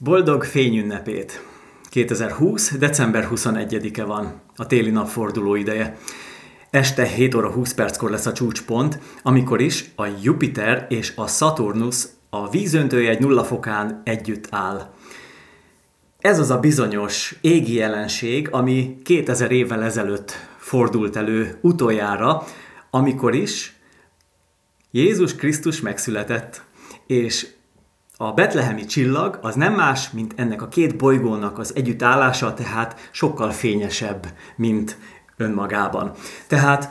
Boldog fényünnepét! 2020. december 21-e van, a téli napforduló ideje. Este 7 óra 20 perckor lesz a csúcspont, amikor is a Jupiter és a Saturnus a vízöntője egy nulla fokán együtt áll. Ez az a bizonyos égi jelenség, ami 2000 évvel ezelőtt fordult elő utoljára, amikor is Jézus Krisztus megszületett, és a betlehemi csillag az nem más, mint ennek a két bolygónak az együttállása, tehát sokkal fényesebb, mint önmagában. Tehát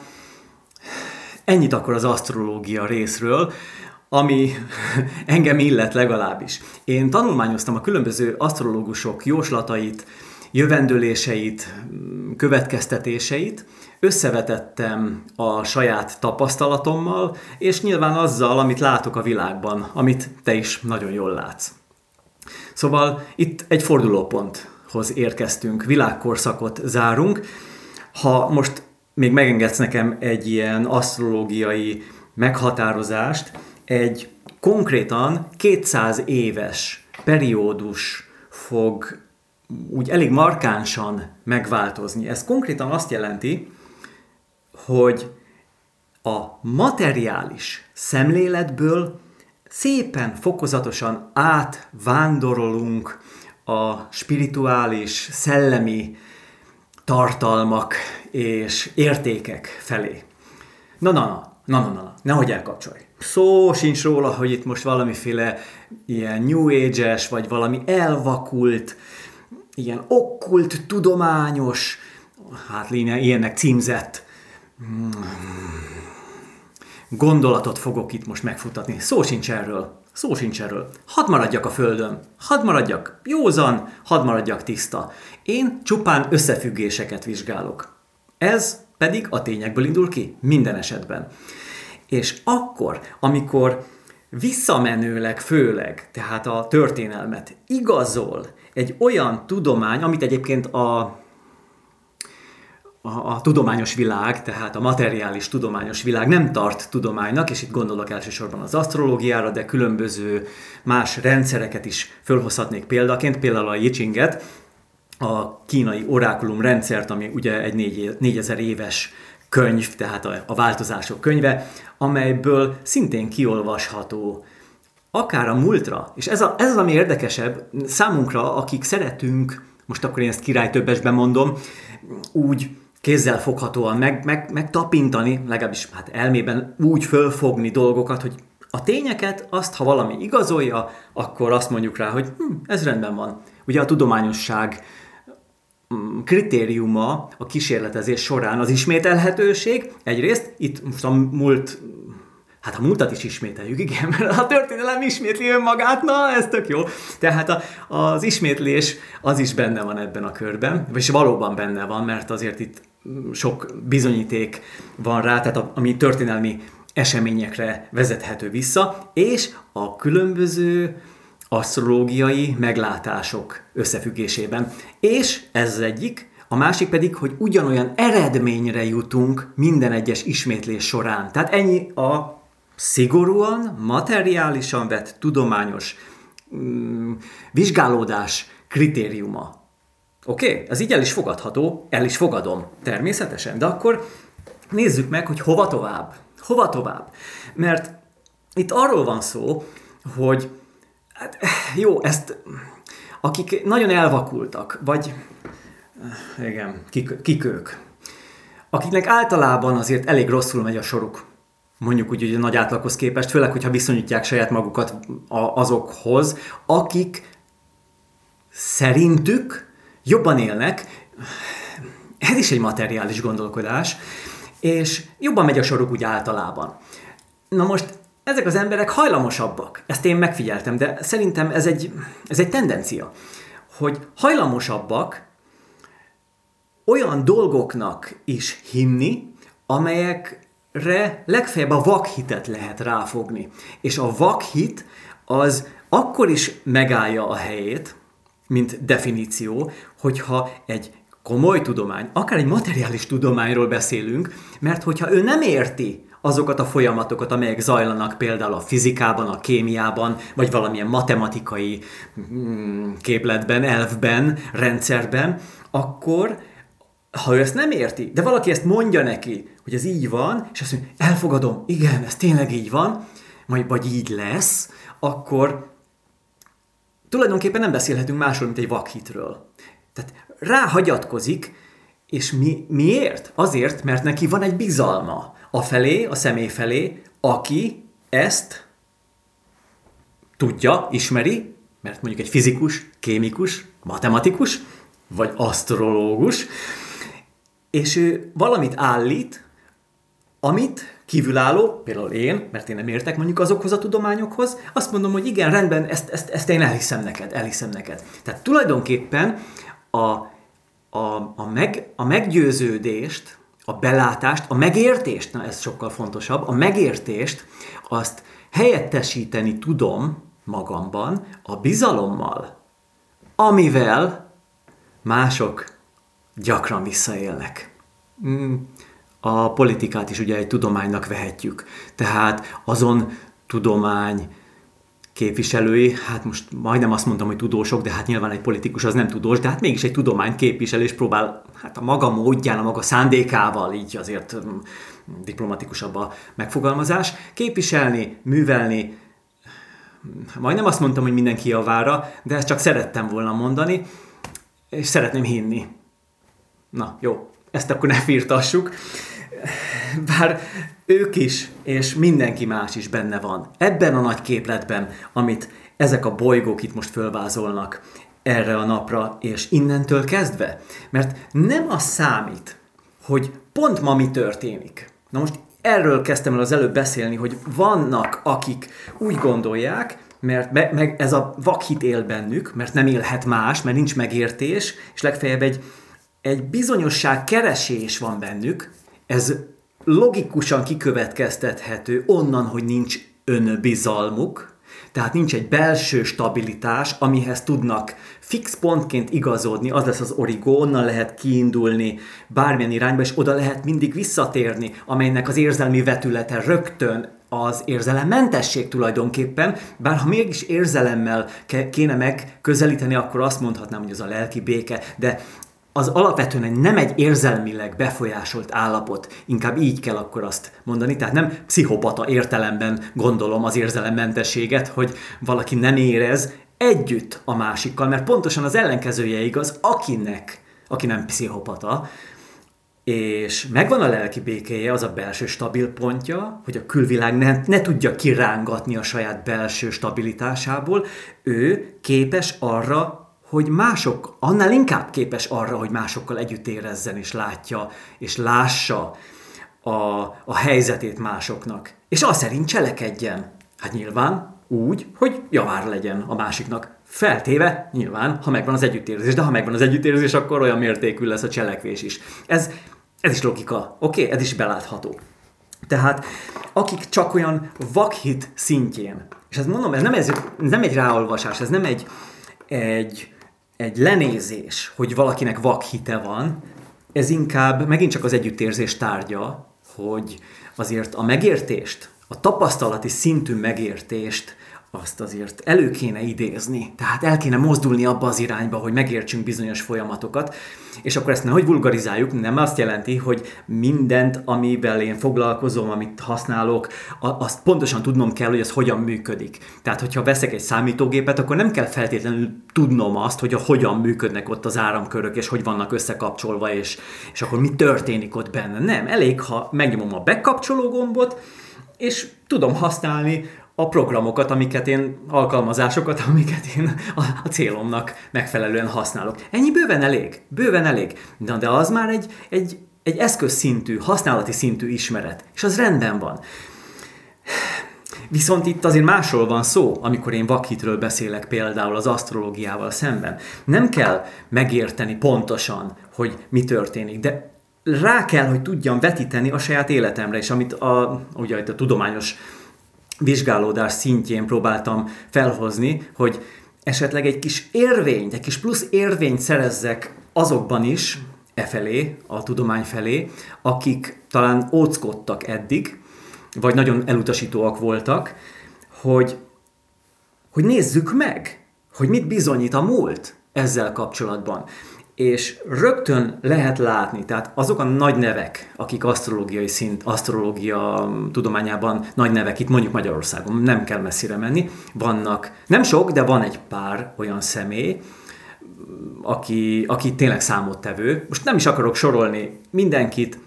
ennyit akkor az asztrológia részről, ami engem illet legalábbis. Én tanulmányoztam a különböző asztrológusok jóslatait, jövendőléseit, következtetéseit, összevetettem a saját tapasztalatommal, és nyilván azzal, amit látok a világban, amit te is nagyon jól látsz. Szóval itt egy fordulóponthoz érkeztünk, világkorszakot zárunk. Ha most még megengedsz nekem egy ilyen asztrológiai meghatározást, egy konkrétan 200 éves periódus fog úgy elég markánsan megváltozni. Ez konkrétan azt jelenti, hogy a materiális szemléletből szépen, fokozatosan átvándorolunk a spirituális, szellemi tartalmak és értékek felé. Na, na, na, na, na, na, nehogy elkapcsolj. Szó sincs róla, hogy itt most valamiféle ilyen New Age-es, vagy valami elvakult, ilyen okkult, tudományos, hát ilyenek címzett gondolatot fogok itt most megfutatni. Szó sincs erről. Szó sincs erről. Hadd maradjak a földön. Hadd maradjak józan, hadd maradjak tiszta. Én csupán összefüggéseket vizsgálok. Ez pedig a tényekből indul ki, minden esetben. És akkor, amikor visszamenőleg főleg, tehát a történelmet igazol egy olyan tudomány, amit egyébként a a, a tudományos világ, tehát a materiális tudományos világ nem tart tudománynak, és itt gondolok elsősorban az asztrológiára, de különböző más rendszereket is fölhozhatnék példaként, például a Yichinget, a kínai orákulum rendszert, ami ugye egy 4000 éves könyv, tehát a, a változások könyve, amelyből szintén kiolvasható akár a múltra, és ez, a, ez az, ami érdekesebb számunkra, akik szeretünk, most akkor én ezt király többesben mondom, úgy kézzel foghatóan meg, meg, meg tapintani, legalábbis hát elmében úgy fölfogni dolgokat, hogy a tényeket, azt, ha valami igazolja, akkor azt mondjuk rá, hogy hm, ez rendben van. Ugye a tudományosság mm, kritériuma a kísérletezés során az ismételhetőség. Egyrészt itt most a múlt Hát a múltat is ismételjük, igen, mert a történelem ismétli önmagát, na ez tök jó. Tehát a, az ismétlés az is benne van ebben a körben, és valóban benne van, mert azért itt sok bizonyíték van rá, tehát ami történelmi eseményekre vezethető vissza, és a különböző asztrológiai meglátások összefüggésében. És ez az egyik, a másik pedig, hogy ugyanolyan eredményre jutunk minden egyes ismétlés során. Tehát ennyi a szigorúan, materiálisan vett tudományos mm, vizsgálódás kritériuma. Oké? Okay? Ez így el is fogadható, el is fogadom, természetesen. De akkor nézzük meg, hogy hova tovább. Hova tovább? Mert itt arról van szó, hogy hát, jó, ezt akik nagyon elvakultak, vagy igen, kik, kik ők, akiknek általában azért elég rosszul megy a soruk, mondjuk úgy, hogy a nagy átlaghoz képest, főleg, hogyha viszonyítják saját magukat azokhoz, akik szerintük jobban élnek, ez is egy materiális gondolkodás, és jobban megy a soruk úgy általában. Na most ezek az emberek hajlamosabbak, ezt én megfigyeltem, de szerintem ez egy, ez egy tendencia, hogy hajlamosabbak olyan dolgoknak is hinni, amelyek re legfeljebb a vakhitet lehet ráfogni. És a vakhit az akkor is megállja a helyét, mint definíció, hogyha egy komoly tudomány, akár egy materiális tudományról beszélünk, mert hogyha ő nem érti azokat a folyamatokat, amelyek zajlanak például a fizikában, a kémiában, vagy valamilyen matematikai mm, képletben, elfben, rendszerben, akkor ha ő ezt nem érti, de valaki ezt mondja neki, hogy ez így van, és azt mondja, elfogadom, igen, ez tényleg így van, majd vagy így lesz, akkor tulajdonképpen nem beszélhetünk másról, mint egy vakhitről. Tehát ráhagyatkozik, és mi, miért? Azért, mert neki van egy bizalma a felé, a személy felé, aki ezt tudja, ismeri, mert mondjuk egy fizikus, kémikus, matematikus, vagy asztrológus, és ő valamit állít, amit kívülálló, például én, mert én nem értek mondjuk azokhoz a tudományokhoz, azt mondom, hogy igen, rendben, ezt, ezt, ezt én elhiszem neked, elhiszem neked. Tehát tulajdonképpen a, a, a, meg, a meggyőződést, a belátást, a megértést, na ez sokkal fontosabb, a megértést azt helyettesíteni tudom magamban a bizalommal, amivel mások gyakran visszaélnek. Mm, a politikát is ugye egy tudománynak vehetjük. Tehát azon tudomány képviselői, hát most majdnem azt mondtam, hogy tudósok, de hát nyilván egy politikus az nem tudós, de hát mégis egy tudomány képvisel, és próbál hát a maga módján, a maga szándékával, így azért mm, diplomatikusabb a megfogalmazás, képviselni, művelni, majdnem azt mondtam, hogy mindenki javára, de ezt csak szerettem volna mondani, és szeretném hinni. Na, jó, ezt akkor ne firtassuk. Bár ők is, és mindenki más is benne van. Ebben a nagy képletben, amit ezek a bolygók itt most fölvázolnak erre a napra, és innentől kezdve. Mert nem az számít, hogy pont ma mi történik. Na most erről kezdtem el az előbb beszélni, hogy vannak, akik úgy gondolják, mert me, meg ez a vakhit él bennük, mert nem élhet más, mert nincs megértés, és legfeljebb egy egy bizonyosság keresés van bennük, ez logikusan kikövetkeztethető onnan, hogy nincs önbizalmuk, tehát nincs egy belső stabilitás, amihez tudnak fix pontként igazodni, az lesz az origó, onnan lehet kiindulni bármilyen irányba, és oda lehet mindig visszatérni, amelynek az érzelmi vetülete rögtön az érzelemmentesség tulajdonképpen, bár ha mégis érzelemmel kéne megközelíteni, akkor azt mondhatnám, hogy az a lelki béke, de az alapvetően nem egy érzelmileg befolyásolt állapot, inkább így kell akkor azt mondani, tehát nem pszichopata értelemben gondolom az érzelemmentességet, hogy valaki nem érez együtt a másikkal, mert pontosan az ellenkezője igaz, akinek, aki nem pszichopata, és megvan a lelki békéje, az a belső stabil pontja, hogy a külvilág ne, ne tudja kirángatni a saját belső stabilitásából, ő képes arra hogy mások, annál inkább képes arra, hogy másokkal együtt érezzen és látja, és lássa a, a helyzetét másoknak. És az szerint cselekedjen. Hát nyilván úgy, hogy javár legyen a másiknak. Feltéve, nyilván, ha megvan az együttérzés, de ha megvan az együttérzés, akkor olyan mértékű lesz a cselekvés is. Ez, ez is logika, oké? Okay? Ez is belátható. Tehát akik csak olyan vakhit szintjén, és ezt mondom, ez nem, ez nem egy ráolvasás, ez nem egy, egy egy lenézés, hogy valakinek vakhite van, ez inkább megint csak az együttérzés tárgya, hogy azért a megértést, a tapasztalati szintű megértést azt azért elő kéne idézni. Tehát el kéne mozdulni abba az irányba, hogy megértsünk bizonyos folyamatokat, és akkor ezt nehogy vulgarizáljuk, nem azt jelenti, hogy mindent, amivel én foglalkozom, amit használok, azt pontosan tudnom kell, hogy ez hogyan működik. Tehát, hogyha veszek egy számítógépet, akkor nem kell feltétlenül tudnom azt, hogy a hogyan működnek ott az áramkörök, és hogy vannak összekapcsolva, és, és akkor mi történik ott benne. Nem, elég, ha megnyomom a bekapcsoló gombot, és tudom használni a programokat, amiket én, alkalmazásokat, amiket én a, a célomnak megfelelően használok. Ennyi bőven elég, bőven elég. De, de az már egy, egy, egy eszközszintű, használati szintű ismeret, és az rendben van. Viszont itt azért másról van szó, amikor én vakhitről beszélek például az asztrológiával szemben. Nem kell megérteni pontosan, hogy mi történik, de rá kell, hogy tudjam vetíteni a saját életemre, és amit a, ugye a tudományos vizsgálódás szintjén próbáltam felhozni, hogy esetleg egy kis érvényt, egy kis plusz érvényt szerezzek azokban is, e felé, a tudomány felé, akik talán óckodtak eddig, vagy nagyon elutasítóak voltak, hogy, hogy nézzük meg, hogy mit bizonyít a múlt ezzel kapcsolatban. És rögtön lehet látni, tehát azok a nagy nevek, akik asztrológiai szint, asztrológia tudományában nagy nevek, itt mondjuk Magyarországon, nem kell messzire menni, vannak, nem sok, de van egy pár olyan személy, aki, aki tényleg számottevő. Most nem is akarok sorolni mindenkit,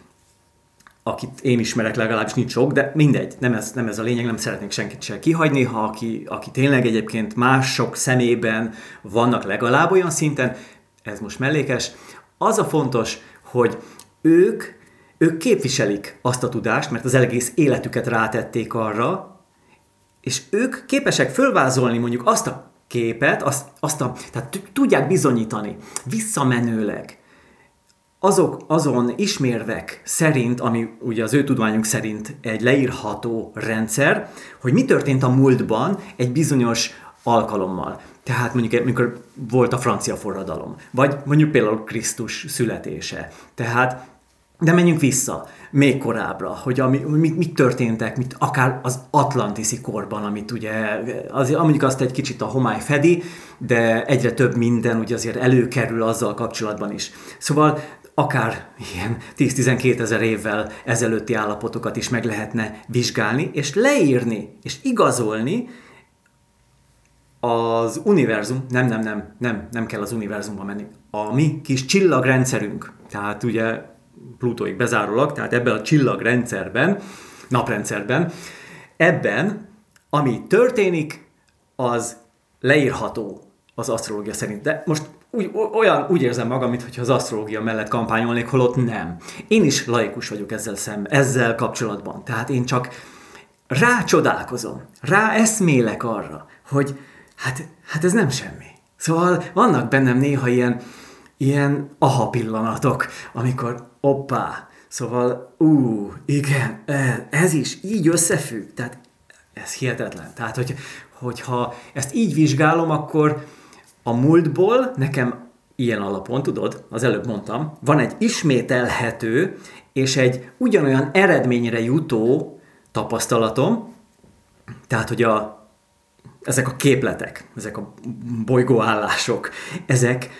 akit én ismerek legalábbis nincs sok, de mindegy, nem ez, nem ez a lényeg, nem szeretnék senkit se kihagyni, ha aki, aki tényleg egyébként mások szemében vannak legalább olyan szinten, ez most mellékes, az a fontos, hogy ők, ők képviselik azt a tudást, mert az egész életüket rátették arra, és ők képesek fölvázolni mondjuk azt a képet, azt, azt a, tehát tudják bizonyítani visszamenőleg, azok, azon ismérvek szerint, ami ugye az ő tudományunk szerint egy leírható rendszer, hogy mi történt a múltban egy bizonyos alkalommal. Tehát mondjuk, amikor volt a francia forradalom, vagy mondjuk például Krisztus születése. Tehát, de menjünk vissza még korábbra, hogy ami, mit, mit történtek, mit, akár az atlantiszi korban, amit ugye, az, mondjuk azt egy kicsit a homály fedi, de egyre több minden ugye azért előkerül azzal kapcsolatban is. Szóval akár ilyen 10-12 ezer évvel ezelőtti állapotokat is meg lehetne vizsgálni, és leírni, és igazolni az univerzum, nem, nem, nem, nem, nem kell az univerzumba menni, a mi kis csillagrendszerünk, tehát ugye Plutóig bezárólag, tehát ebben a csillagrendszerben, naprendszerben, ebben, ami történik, az leírható az asztrológia szerint. De most úgy, olyan, úgy érzem magam, mintha az asztrológia mellett kampányolnék, holott nem. Én is laikus vagyok ezzel szemben, ezzel kapcsolatban. Tehát én csak rácsodálkozom, rá eszmélek arra, hogy hát, hát ez nem semmi. Szóval vannak bennem néha ilyen, ilyen aha pillanatok, amikor oppá, szóval ú, igen, e, ez is így összefügg, tehát ez hihetetlen. Tehát, hogy, hogyha ezt így vizsgálom, akkor, a múltból nekem ilyen alapon, tudod, az előbb mondtam, van egy ismételhető és egy ugyanolyan eredményre jutó tapasztalatom, tehát, hogy a, ezek a képletek, ezek a bolygóállások, ezek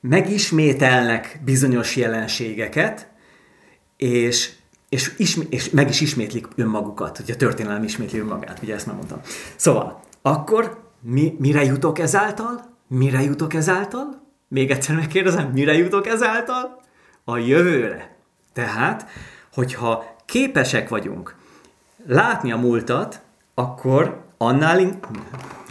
megismételnek bizonyos jelenségeket, és, és, ismé, és meg is ismétlik önmagukat, ugye a történelem ismétli önmagát, ugye ezt már mondtam. Szóval, akkor mi, mire jutok ezáltal? Mire jutok ezáltal? Még egyszer megkérdezem, mire jutok ezáltal? A jövőre. Tehát, hogyha képesek vagyunk látni a múltat, akkor annál, in...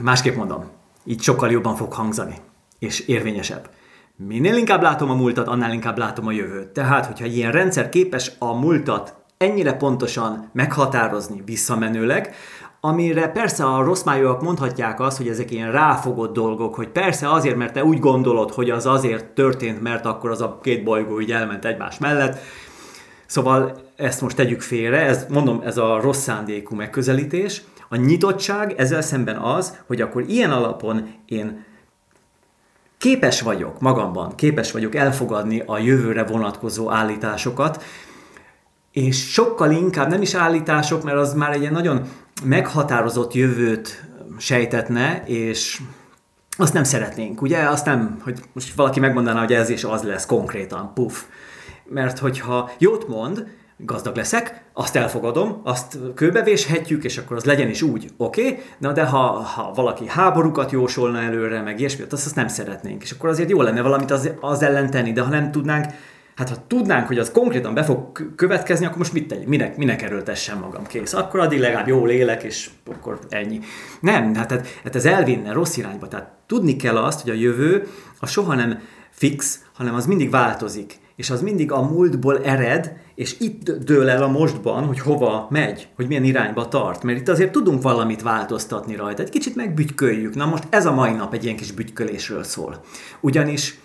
másképp mondom, így sokkal jobban fog hangzani, és érvényesebb. Minél inkább látom a múltat, annál inkább látom a jövőt. Tehát, hogyha ilyen rendszer képes a múltat ennyire pontosan meghatározni visszamenőleg, amire persze a rossz májúak mondhatják azt, hogy ezek ilyen ráfogott dolgok, hogy persze azért, mert te úgy gondolod, hogy az azért történt, mert akkor az a két bolygó így elment egymás mellett. Szóval ezt most tegyük félre, ez, mondom, ez a rossz szándékú megközelítés. A nyitottság ezzel szemben az, hogy akkor ilyen alapon én képes vagyok magamban, képes vagyok elfogadni a jövőre vonatkozó állításokat, és sokkal inkább nem is állítások, mert az már egy nagyon meghatározott jövőt sejtetne, és azt nem szeretnénk, ugye? Azt nem, hogy most valaki megmondaná, hogy ez és az lesz konkrétan, puff. Mert hogyha jót mond, gazdag leszek, azt elfogadom, azt kőbevéshetjük, és akkor az legyen is úgy, oké, okay? na de ha, ha valaki háborúkat jósolna előre, meg ilyesmi, azt, azt nem szeretnénk, és akkor azért jó lenne valamit az, az ellen tenni, de ha nem tudnánk, Hát ha tudnánk, hogy az konkrétan be fog következni, akkor most mit tegyek? Minek, minek erőltessem magam? Kész. Akkor addig legalább jól élek, és akkor ennyi. Nem, hát, hát, hát ez elvinne rossz irányba. Tehát tudni kell azt, hogy a jövő a soha nem fix, hanem az mindig változik. És az mindig a múltból ered, és itt dől el a mostban, hogy hova megy, hogy milyen irányba tart. Mert itt azért tudunk valamit változtatni rajta. Egy kicsit megbütyköljük. Na most ez a mai nap egy ilyen kis bütykölésről szól. Ugyanis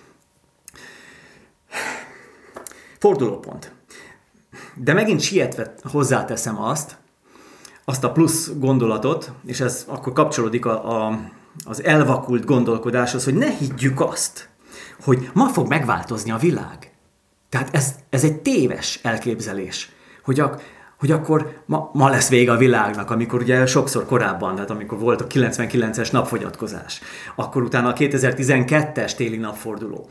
Fordulópont. De megint sietve hozzáteszem azt, azt a plusz gondolatot, és ez akkor kapcsolódik a, a, az elvakult gondolkodáshoz, hogy ne higgyük azt, hogy ma fog megváltozni a világ. Tehát ez, ez egy téves elképzelés, hogy, a, hogy akkor ma, ma lesz vége a világnak, amikor ugye sokszor korábban, tehát amikor volt a 99-es napfogyatkozás, akkor utána a 2012-es téli napforduló.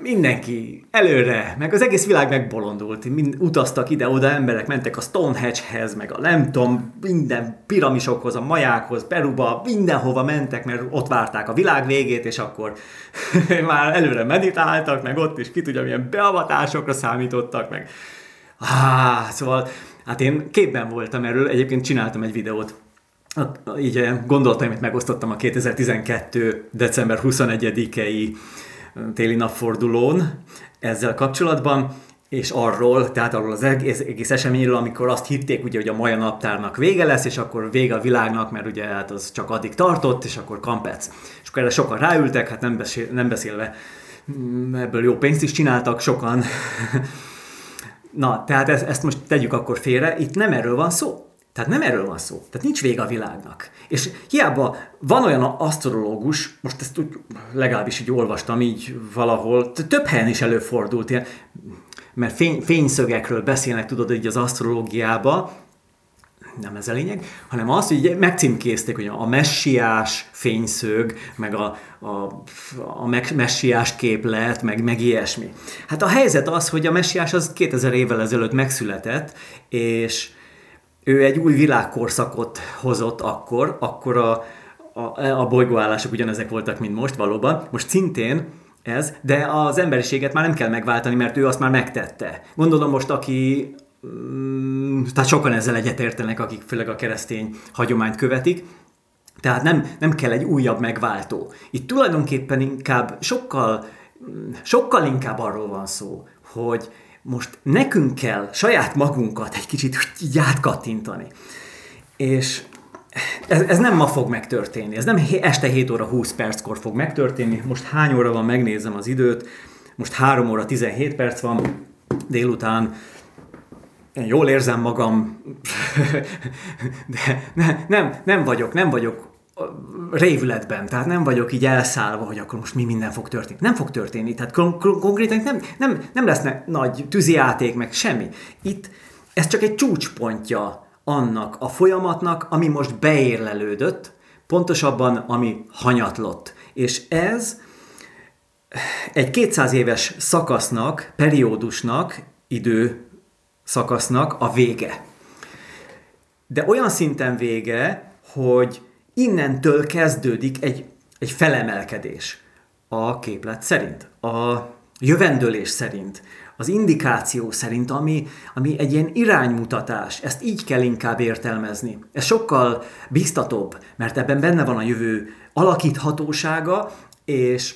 Mindenki előre, meg az egész világ megbolondult, mind, utaztak ide-oda emberek, mentek a Stonehenge-hez, meg a nem minden piramisokhoz, a majákhoz, Peruba, mindenhova mentek, mert ott várták a világ végét, és akkor már előre meditáltak, meg ott is ki tudja, milyen beavatásokra számítottak, meg Ah, szóval Hát én képben voltam erről, egyébként csináltam egy videót, így eh, gondolataimat megosztottam a 2012. december 21-i téli napfordulón ezzel kapcsolatban, és arról, tehát arról az egész, egész eseményről, amikor azt hitték, ugye, hogy a Maja naptárnak vége lesz, és akkor vége a világnak, mert ugye hát az csak addig tartott, és akkor kampec. És akkor erre sokan ráültek, hát nem, beszél, nem beszélve mm, ebből jó pénzt is csináltak sokan, Na, tehát ezt, ezt most tegyük akkor félre, itt nem erről van szó. Tehát nem erről van szó. Tehát nincs vége a világnak. És hiába van olyan asztrológus, most ezt úgy legalábbis így olvastam így valahol, több helyen is előfordult, ilyen, mert fény, fényszögekről beszélnek, tudod, így az asztrológiába, nem ez a lényeg, hanem az, hogy megcímkézték, hogy a messiás fényszög, meg a, a, a messiás képlet, meg, meg ilyesmi. Hát a helyzet az, hogy a messiás az 2000 évvel ezelőtt megszületett, és ő egy új világkorszakot hozott akkor, akkor a, a, a bolygóállások ugyanezek voltak, mint most valóban. Most szintén ez, de az emberiséget már nem kell megváltani, mert ő azt már megtette. Gondolom most, aki Mm, tehát sokan ezzel egyetértenek, akik főleg a keresztény hagyományt követik, tehát nem, nem kell egy újabb megváltó. Itt tulajdonképpen inkább sokkal, sokkal inkább arról van szó, hogy most nekünk kell saját magunkat egy kicsit így átkattintani. És ez, ez nem ma fog megtörténni, ez nem este 7 óra 20 perckor fog megtörténni. Most hány óra van, megnézem az időt, most 3 óra 17 perc van délután, én jól érzem magam, de ne, nem, nem vagyok, nem vagyok révületben, tehát nem vagyok így elszállva, hogy akkor most mi minden fog történni. Nem fog történni, tehát kon- konkrétan nem, nem, nem lesznek nagy tűzijáték, meg semmi. Itt ez csak egy csúcspontja annak a folyamatnak, ami most beérlelődött, pontosabban, ami hanyatlott. És ez egy 200 éves szakasznak, periódusnak, idő szakasznak a vége. De olyan szinten vége, hogy innentől kezdődik egy, egy felemelkedés a képlet szerint, a jövendőlés szerint, az indikáció szerint, ami, ami egy ilyen iránymutatás. Ezt így kell inkább értelmezni. Ez sokkal biztatóbb, mert ebben benne van a jövő alakíthatósága, és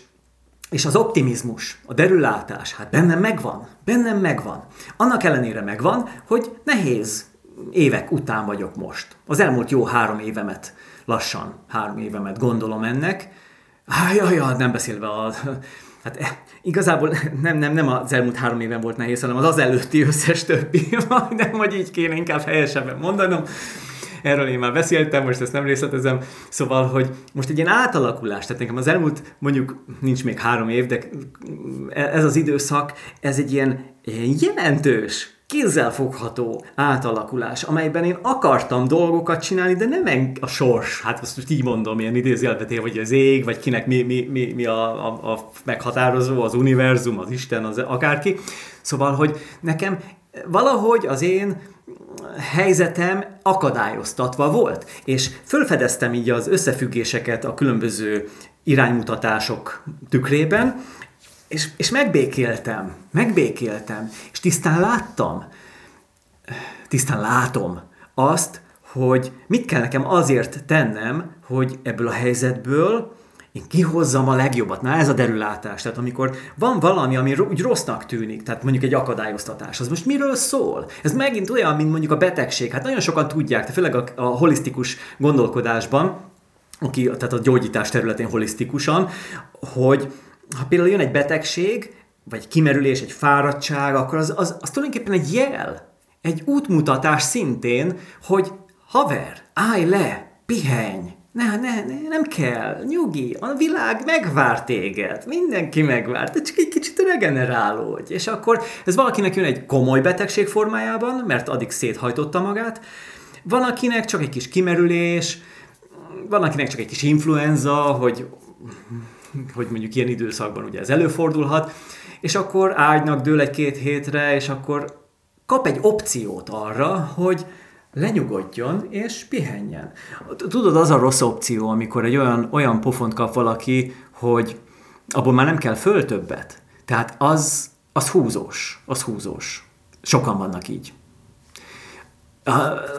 és az optimizmus, a derülátás, hát bennem megvan, bennem megvan. Annak ellenére megvan, hogy nehéz évek után vagyok most. Az elmúlt jó három évemet, lassan három évemet gondolom ennek. Jaj, nem beszélve a... Hát eh, igazából nem, nem, nem az elmúlt három éven volt nehéz, hanem az az előtti összes többi. Nem, hogy így kéne inkább helyesebben mondanom erről én már beszéltem, most ezt nem részletezem. Szóval, hogy most egy ilyen átalakulás, tehát nekem az elmúlt mondjuk nincs még három év, de ez az időszak, ez egy ilyen, ilyen jelentős, kézzelfogható átalakulás, amelyben én akartam dolgokat csinálni, de nem a sors, hát azt most így mondom, ilyen idézőjelbeté, vagy az ég, vagy kinek mi, mi, mi, mi a, a, a meghatározó, az univerzum, az Isten, az akárki. Szóval, hogy nekem valahogy az én helyzetem akadályoztatva volt. És fölfedeztem így az összefüggéseket a különböző iránymutatások tükrében, és, és megbékéltem, megbékéltem, és tisztán láttam, tisztán látom azt, hogy mit kell nekem azért tennem, hogy ebből a helyzetből én kihozzam a legjobbat. Na ez a derülátás. Tehát amikor van valami, ami úgy rossznak tűnik, tehát mondjuk egy akadályoztatás, az most miről szól? Ez megint olyan, mint mondjuk a betegség. Hát nagyon sokan tudják, de főleg a, a holisztikus gondolkodásban, aki, tehát a gyógyítás területén holisztikusan, hogy ha például jön egy betegség, vagy kimerülés, egy fáradtság, akkor az, az, az tulajdonképpen egy jel, egy útmutatás szintén, hogy haver, állj le, pihenj, Ne, ne, ne, nem kell, nyugi, a világ megvár téged, mindenki megvár, de csak egy kicsit regenerálódj. És akkor ez valakinek jön egy komoly betegség formájában, mert addig széthajtotta magát, van akinek csak egy kis kimerülés, van akinek csak egy kis influenza, hogy, hogy mondjuk ilyen időszakban ugye ez előfordulhat, és akkor ágynak dől egy-két hétre, és akkor kap egy opciót arra, hogy lenyugodjon és pihenjen. Tudod, az a rossz opció, amikor egy olyan, olyan pofont kap valaki, hogy abból már nem kell föl többet. Tehát az, az húzós, az húzós. Sokan vannak így.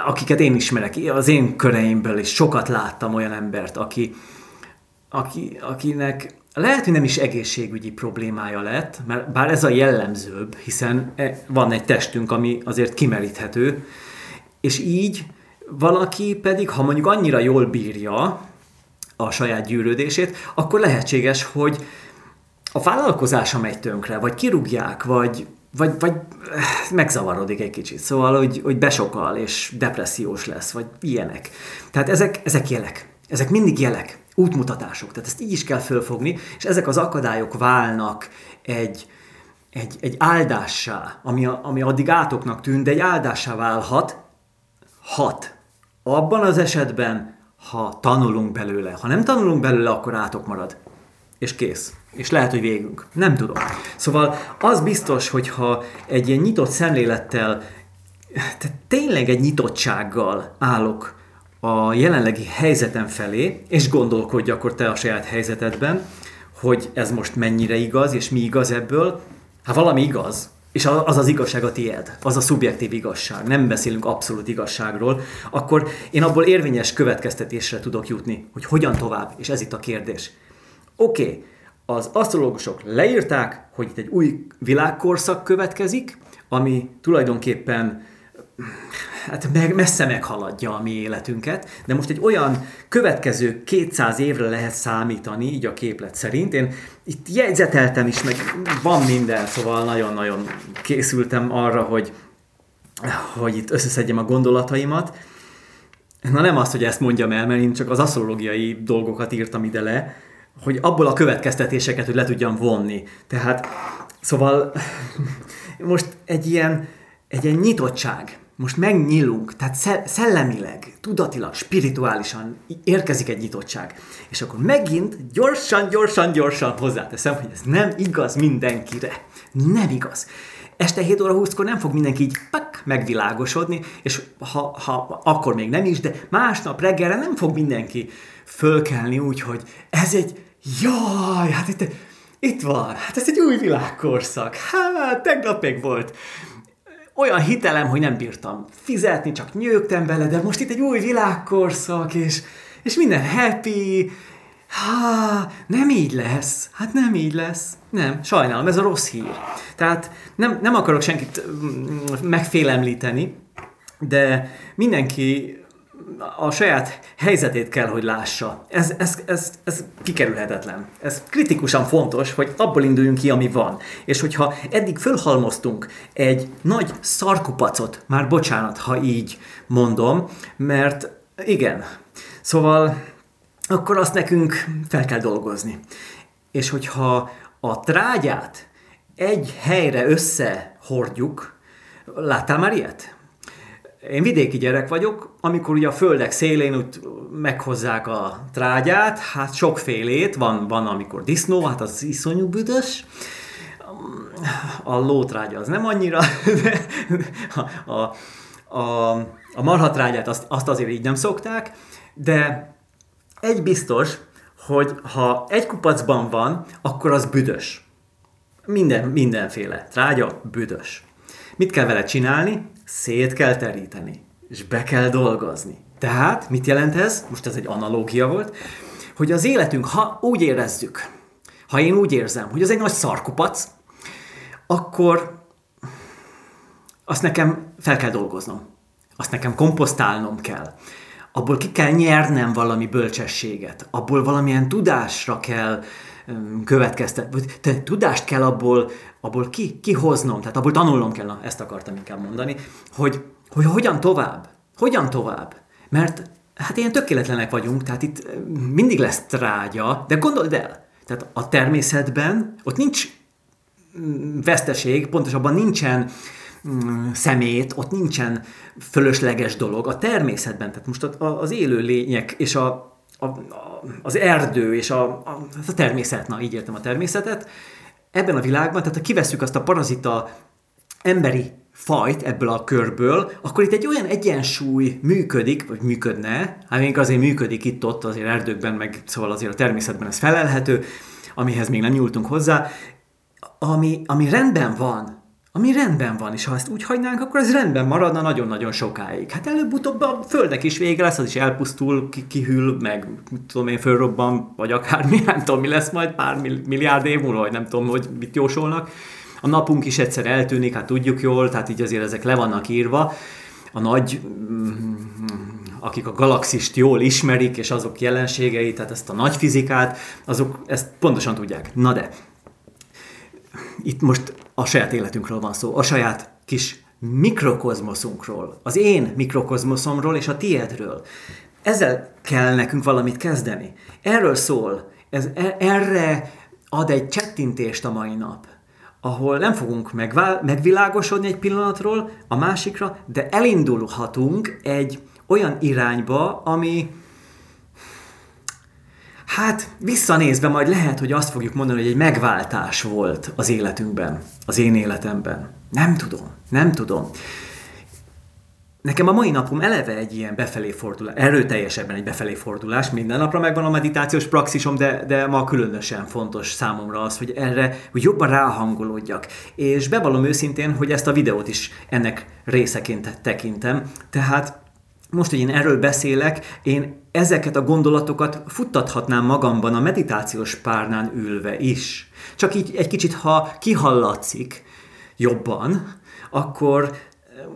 Akiket én ismerek, az én köreimből is sokat láttam olyan embert, aki, aki, akinek lehet, hogy nem is egészségügyi problémája lett, mert bár ez a jellemzőbb, hiszen e, van egy testünk, ami azért kimeríthető, és így valaki pedig, ha mondjuk annyira jól bírja a saját gyűrődését, akkor lehetséges, hogy a vállalkozása megy tönkre, vagy kirúgják, vagy, vagy, vagy eh, megzavarodik egy kicsit. Szóval, hogy, hogy besokal, és depressziós lesz, vagy ilyenek. Tehát ezek, ezek jelek. Ezek mindig jelek, útmutatások. Tehát ezt így is kell fölfogni, és ezek az akadályok válnak egy, egy, egy áldássá, ami, ami addig átoknak tűnt, de egy áldássá válhat, hat. Abban az esetben, ha tanulunk belőle. Ha nem tanulunk belőle, akkor átok marad. És kész. És lehet, hogy végünk. Nem tudom. Szóval az biztos, hogyha egy ilyen nyitott szemlélettel, tehát tényleg egy nyitottsággal állok a jelenlegi helyzetem felé, és gondolkodj akkor te a saját helyzetedben, hogy ez most mennyire igaz, és mi igaz ebből. Hát valami igaz, és az az igazság a tiéd, az a szubjektív igazság, nem beszélünk abszolút igazságról, akkor én abból érvényes következtetésre tudok jutni, hogy hogyan tovább, és ez itt a kérdés. Oké, okay, az asztrológusok leírták, hogy itt egy új világkorszak következik, ami tulajdonképpen hát meg, messze meghaladja a mi életünket, de most egy olyan következő 200 évre lehet számítani, így a képlet szerint. Én itt jegyzeteltem is, meg van minden, szóval nagyon-nagyon készültem arra, hogy, hogy itt összeszedjem a gondolataimat. Na nem azt, hogy ezt mondjam el, mert én csak az asztrológiai dolgokat írtam ide le, hogy abból a következtetéseket, hogy le tudjam vonni. Tehát, szóval most egy ilyen, egy ilyen nyitottság, most megnyílunk, tehát szellemileg, tudatilag, spirituálisan érkezik egy nyitottság. És akkor megint gyorsan, gyorsan, gyorsan hozzáteszem, hogy ez nem igaz mindenkire. Nem igaz. Este 7 óra 20-kor nem fog mindenki így pak, megvilágosodni, és ha, ha akkor még nem is, de másnap reggelre nem fog mindenki fölkelni úgy, hogy ez egy, jaj, hát itt, itt van, hát ez egy új világkorszak, hát tegnap még volt olyan hitelem, hogy nem bírtam fizetni, csak nyögtem bele, de most itt egy új világkorszak, és, és minden happy, Há, nem így lesz. Hát nem így lesz. Nem, sajnálom, ez a rossz hír. Tehát nem, nem akarok senkit mm, megfélemlíteni, de mindenki a saját helyzetét kell, hogy lássa. Ez, ez, ez, ez kikerülhetetlen. Ez kritikusan fontos, hogy abból induljunk ki, ami van. És hogyha eddig fölhalmoztunk egy nagy szarkupacot, már bocsánat, ha így mondom, mert igen, szóval akkor azt nekünk fel kell dolgozni. És hogyha a trágyát egy helyre összehordjuk, láttál már ilyet? Én vidéki gyerek vagyok, amikor ugye a földek szélén úgy meghozzák a trágyát, hát sokfélét, van, van amikor disznó, hát az iszonyú büdös, a lótrágya az nem annyira, de a, a, a, a marhatrágyát azt, azt azért így nem szokták, de egy biztos, hogy ha egy kupacban van, akkor az büdös. Minden, mindenféle trágya büdös. Mit kell vele csinálni? Szét kell teríteni, és be kell dolgozni. Tehát, mit jelent ez? Most ez egy analógia volt, hogy az életünk, ha úgy érezzük, ha én úgy érzem, hogy ez egy nagy szarkupac, akkor azt nekem fel kell dolgoznom. Azt nekem komposztálnom kell. Abból ki kell nyernem valami bölcsességet. Abból valamilyen tudásra kell következtet, vagy te, tudást kell abból, abból ki, kihoznom, tehát abból tanulnom kell, ezt akartam inkább mondani, hogy, hogy hogyan tovább, hogyan tovább, mert hát ilyen tökéletlenek vagyunk, tehát itt mindig lesz trágya, de gondold el, tehát a természetben ott nincs mm, veszteség, pontosabban nincsen mm, szemét, ott nincsen fölösleges dolog. A természetben, tehát most az élő lények és a, a, az erdő és a, a, a természet, na így értem a természetet, ebben a világban, tehát ha kivesszük azt a parazita emberi fajt ebből a körből, akkor itt egy olyan egyensúly működik, vagy működne, hát még azért működik itt-ott, azért erdőkben, meg szóval azért a természetben ez felelhető, amihez még nem nyúltunk hozzá, ami, ami rendben van, ami rendben van, és ha ezt úgy hagynánk, akkor ez rendben maradna nagyon-nagyon sokáig. Hát előbb-utóbb a földnek is vége lesz, az is elpusztul, kihűl, meg tudom én, fölrobban, vagy akármi, nem tudom, mi lesz majd pár milliárd év múlva, vagy nem tudom, hogy mit jósolnak. A napunk is egyszer eltűnik, hát tudjuk jól, tehát így azért ezek le vannak írva. A nagy, mm, akik a galaxist jól ismerik, és azok jelenségei, tehát ezt a nagy fizikát, azok ezt pontosan tudják. Na de, itt most a saját életünkről van szó, a saját kis mikrokozmoszunkról, az én mikrokozmoszomról és a tiédről. Ezzel kell nekünk valamit kezdeni. Erről szól, ez, e, erre ad egy csettintést a mai nap ahol nem fogunk megvál, megvilágosodni egy pillanatról a másikra, de elindulhatunk egy olyan irányba, ami hát visszanézve majd lehet, hogy azt fogjuk mondani, hogy egy megváltás volt az életünkben, az én életemben. Nem tudom, nem tudom. Nekem a mai napom eleve egy ilyen befelé fordulás, erőteljesebben egy befelé fordulás, minden napra megvan a meditációs praxisom, de, de ma különösen fontos számomra az, hogy erre hogy jobban ráhangolódjak. És bevallom őszintén, hogy ezt a videót is ennek részeként tekintem. Tehát most, hogy én erről beszélek, én ezeket a gondolatokat futtathatnám magamban a meditációs párnán ülve is. Csak így egy kicsit, ha kihallatszik jobban, akkor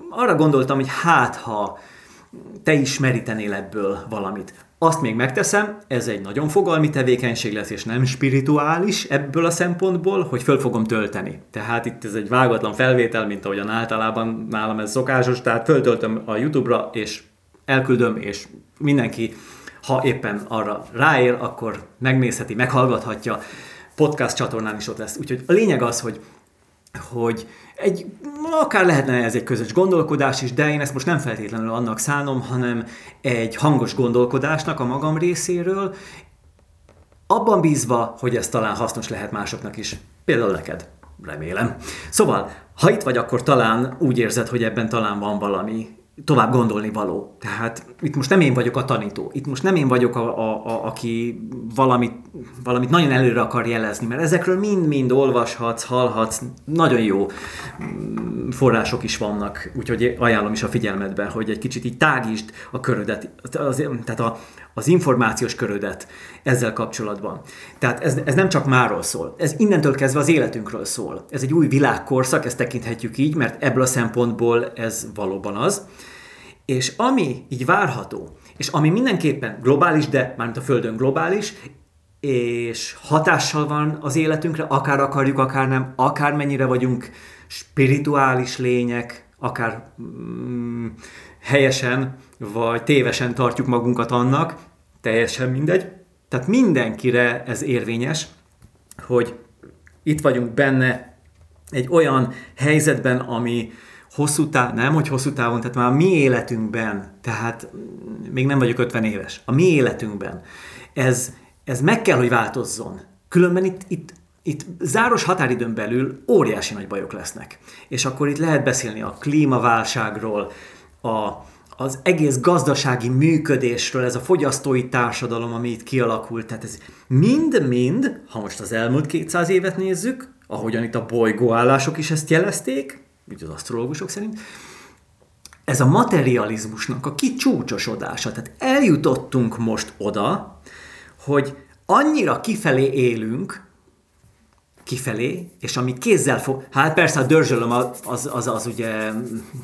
arra gondoltam, hogy hát ha te is merítenél ebből valamit. Azt még megteszem, ez egy nagyon fogalmi tevékenység lesz, és nem spirituális ebből a szempontból, hogy föl fogom tölteni. Tehát itt ez egy vágatlan felvétel, mint ahogyan általában nálam ez szokásos, tehát föltöltöm a YouTube-ra, és elküldöm, és mindenki, ha éppen arra ráér, akkor megnézheti, meghallgathatja, podcast csatornán is ott lesz. Úgyhogy a lényeg az, hogy, hogy egy, akár lehetne ez egy közös gondolkodás is, de én ezt most nem feltétlenül annak szánom, hanem egy hangos gondolkodásnak a magam részéről, abban bízva, hogy ez talán hasznos lehet másoknak is. Például neked. Remélem. Szóval, ha itt vagy, akkor talán úgy érzed, hogy ebben talán van valami tovább gondolni való. Tehát itt most nem én vagyok a tanító, itt most nem én vagyok, a, a, a, aki valamit, valamit nagyon előre akar jelezni, mert ezekről mind-mind olvashatsz, hallhatsz, nagyon jó mm, források is vannak, úgyhogy ajánlom is a figyelmetbe, hogy egy kicsit így tágítsd a körödet, az, tehát a, az információs körödet ezzel kapcsolatban. Tehát ez, ez nem csak máról szól, ez innentől kezdve az életünkről szól. Ez egy új világkorszak, ezt tekinthetjük így, mert ebből a szempontból ez valóban az. És ami így várható, és ami mindenképpen globális, de mármint a Földön globális, és hatással van az életünkre, akár akarjuk, akár nem, akár mennyire vagyunk spirituális lények, akár mm, helyesen vagy tévesen tartjuk magunkat annak, teljesen mindegy. Tehát mindenkire ez érvényes, hogy itt vagyunk benne egy olyan helyzetben, ami hosszú távon, nem hogy hosszú távon, tehát már a mi életünkben, tehát még nem vagyok 50 éves, a mi életünkben, ez, ez meg kell, hogy változzon. Különben itt, itt, itt záros határidőn belül óriási nagy bajok lesznek. És akkor itt lehet beszélni a klímaválságról, a, az egész gazdasági működésről, ez a fogyasztói társadalom, ami itt kialakult, tehát ez mind-mind, ha most az elmúlt 200 évet nézzük, ahogyan itt a bolygóállások is ezt jelezték, így az asztrológusok szerint, ez a materializmusnak a kicsúcsosodása. Tehát eljutottunk most oda, hogy annyira kifelé élünk, kifelé, és ami kézzel fog, hát persze a dörzsölöm az, az, az, az ugye